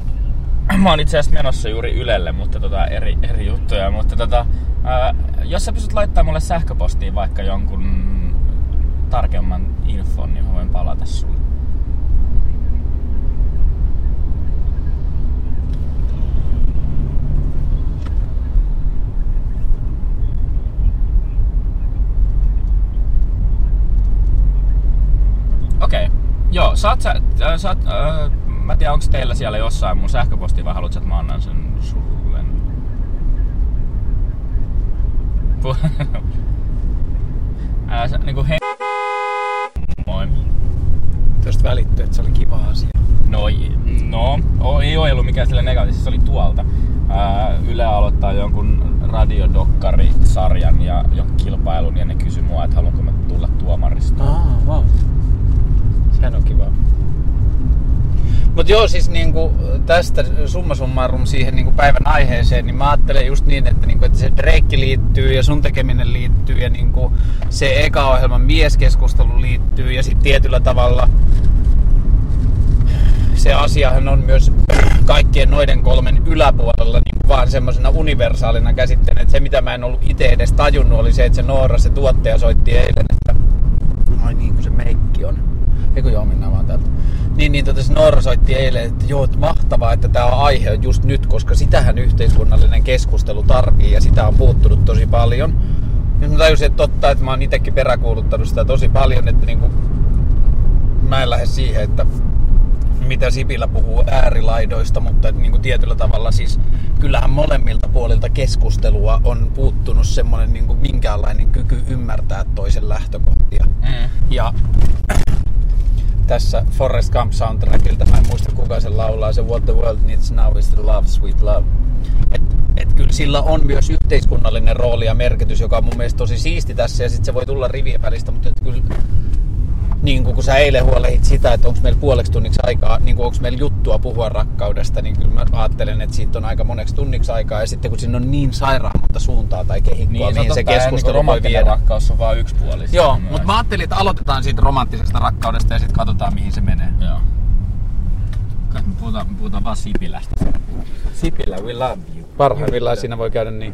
Mä oon itse asiassa menossa juuri Ylelle, mutta tota eri, eri juttuja, mutta tota... Ää, jos sä pystyt laittamaan mulle sähköpostiin vaikka jonkun tarkemman infon, niin mä voin palata sulle. Okei. Joo, saat sä, äh, saat, äh, mä en tiedä onko teillä siellä jossain mun sähköposti vai haluatko, että mä annan sen sulle? <laughs> Älä sä, niinku he... Moi. Tästä välittyy, että se oli kiva asia. No, no o, ei ole ollut mikään sille negatiivista, se oli tuolta. Ää, Yle aloittaa jonkun radiodokkarisarjan ja jonkun kilpailun ja ne kysyi mua, että haluanko mä tulla tuomaristoon. Aa, wow. Sehän on kiva. Mutta joo, siis niinku tästä summa summarum siihen niinku päivän aiheeseen, niin mä ajattelen just niin, että, niinku, että se Drake liittyy ja sun tekeminen liittyy ja niinku se eka-ohjelman mieskeskustelu liittyy ja sitten tietyllä tavalla se asiahan on myös kaikkien noiden kolmen yläpuolella niin vaan semmoisena universaalina käsitteenä. Että se mitä mä en ollut itse edes tajunnut oli se, että se Noora, se tuottaja soitti eilen, että ai niin kuin se meikki on. Eikö joo, mennään vaan täältä. Niin, niin tota, se Noora soitti eilen, että joo, että mahtavaa, että tämä aihe on just nyt, koska sitähän yhteiskunnallinen keskustelu tarvii ja sitä on puuttunut tosi paljon. Nyt mä tajusin, että totta, että mä oon itsekin peräkuuluttanut sitä tosi paljon, että niinku, mä en lähde siihen, että mitä Sipilä puhuu äärilaidoista, mutta että niin kuin tietyllä tavalla siis kyllähän molemmilta puolilta keskustelua on puuttunut semmoinen niin kuin minkäänlainen kyky ymmärtää toisen lähtökohtia. Mm. Ja tässä Forrest Gump soundtrackilta, mä en muista kuka sen laulaa, se What the World Needs Now is the Love, Sweet Love. Et, et kyllä sillä on myös yhteiskunnallinen rooli ja merkitys, joka on mun mielestä tosi siisti tässä. Ja sitten se voi tulla rivien välistä, mutta et kyllä niin kuin kun sä eilen huolehit sitä, että onko meillä puoleksi tunniksi aikaa, niin kuin onko meillä juttua puhua rakkaudesta, niin kyllä mä ajattelen, että siitä on aika moneksi tunniksi aikaa. Ja sitten kun siinä on niin sairaan monta suuntaa tai kehikkoa, Niin, mihin se, se totta, ja keskustelu niin voi viedä. rakkaus on vain yksi puoli. Joo, mutta mä ajattelin, että aloitetaan siitä romanttisesta rakkaudesta ja sitten katsotaan, mihin se menee. Joo. Kai me puhutaan, me puhutaan vaan Sipilästä. Sipilä, we love you. Parhaimmillaan siinä voi käydä niin.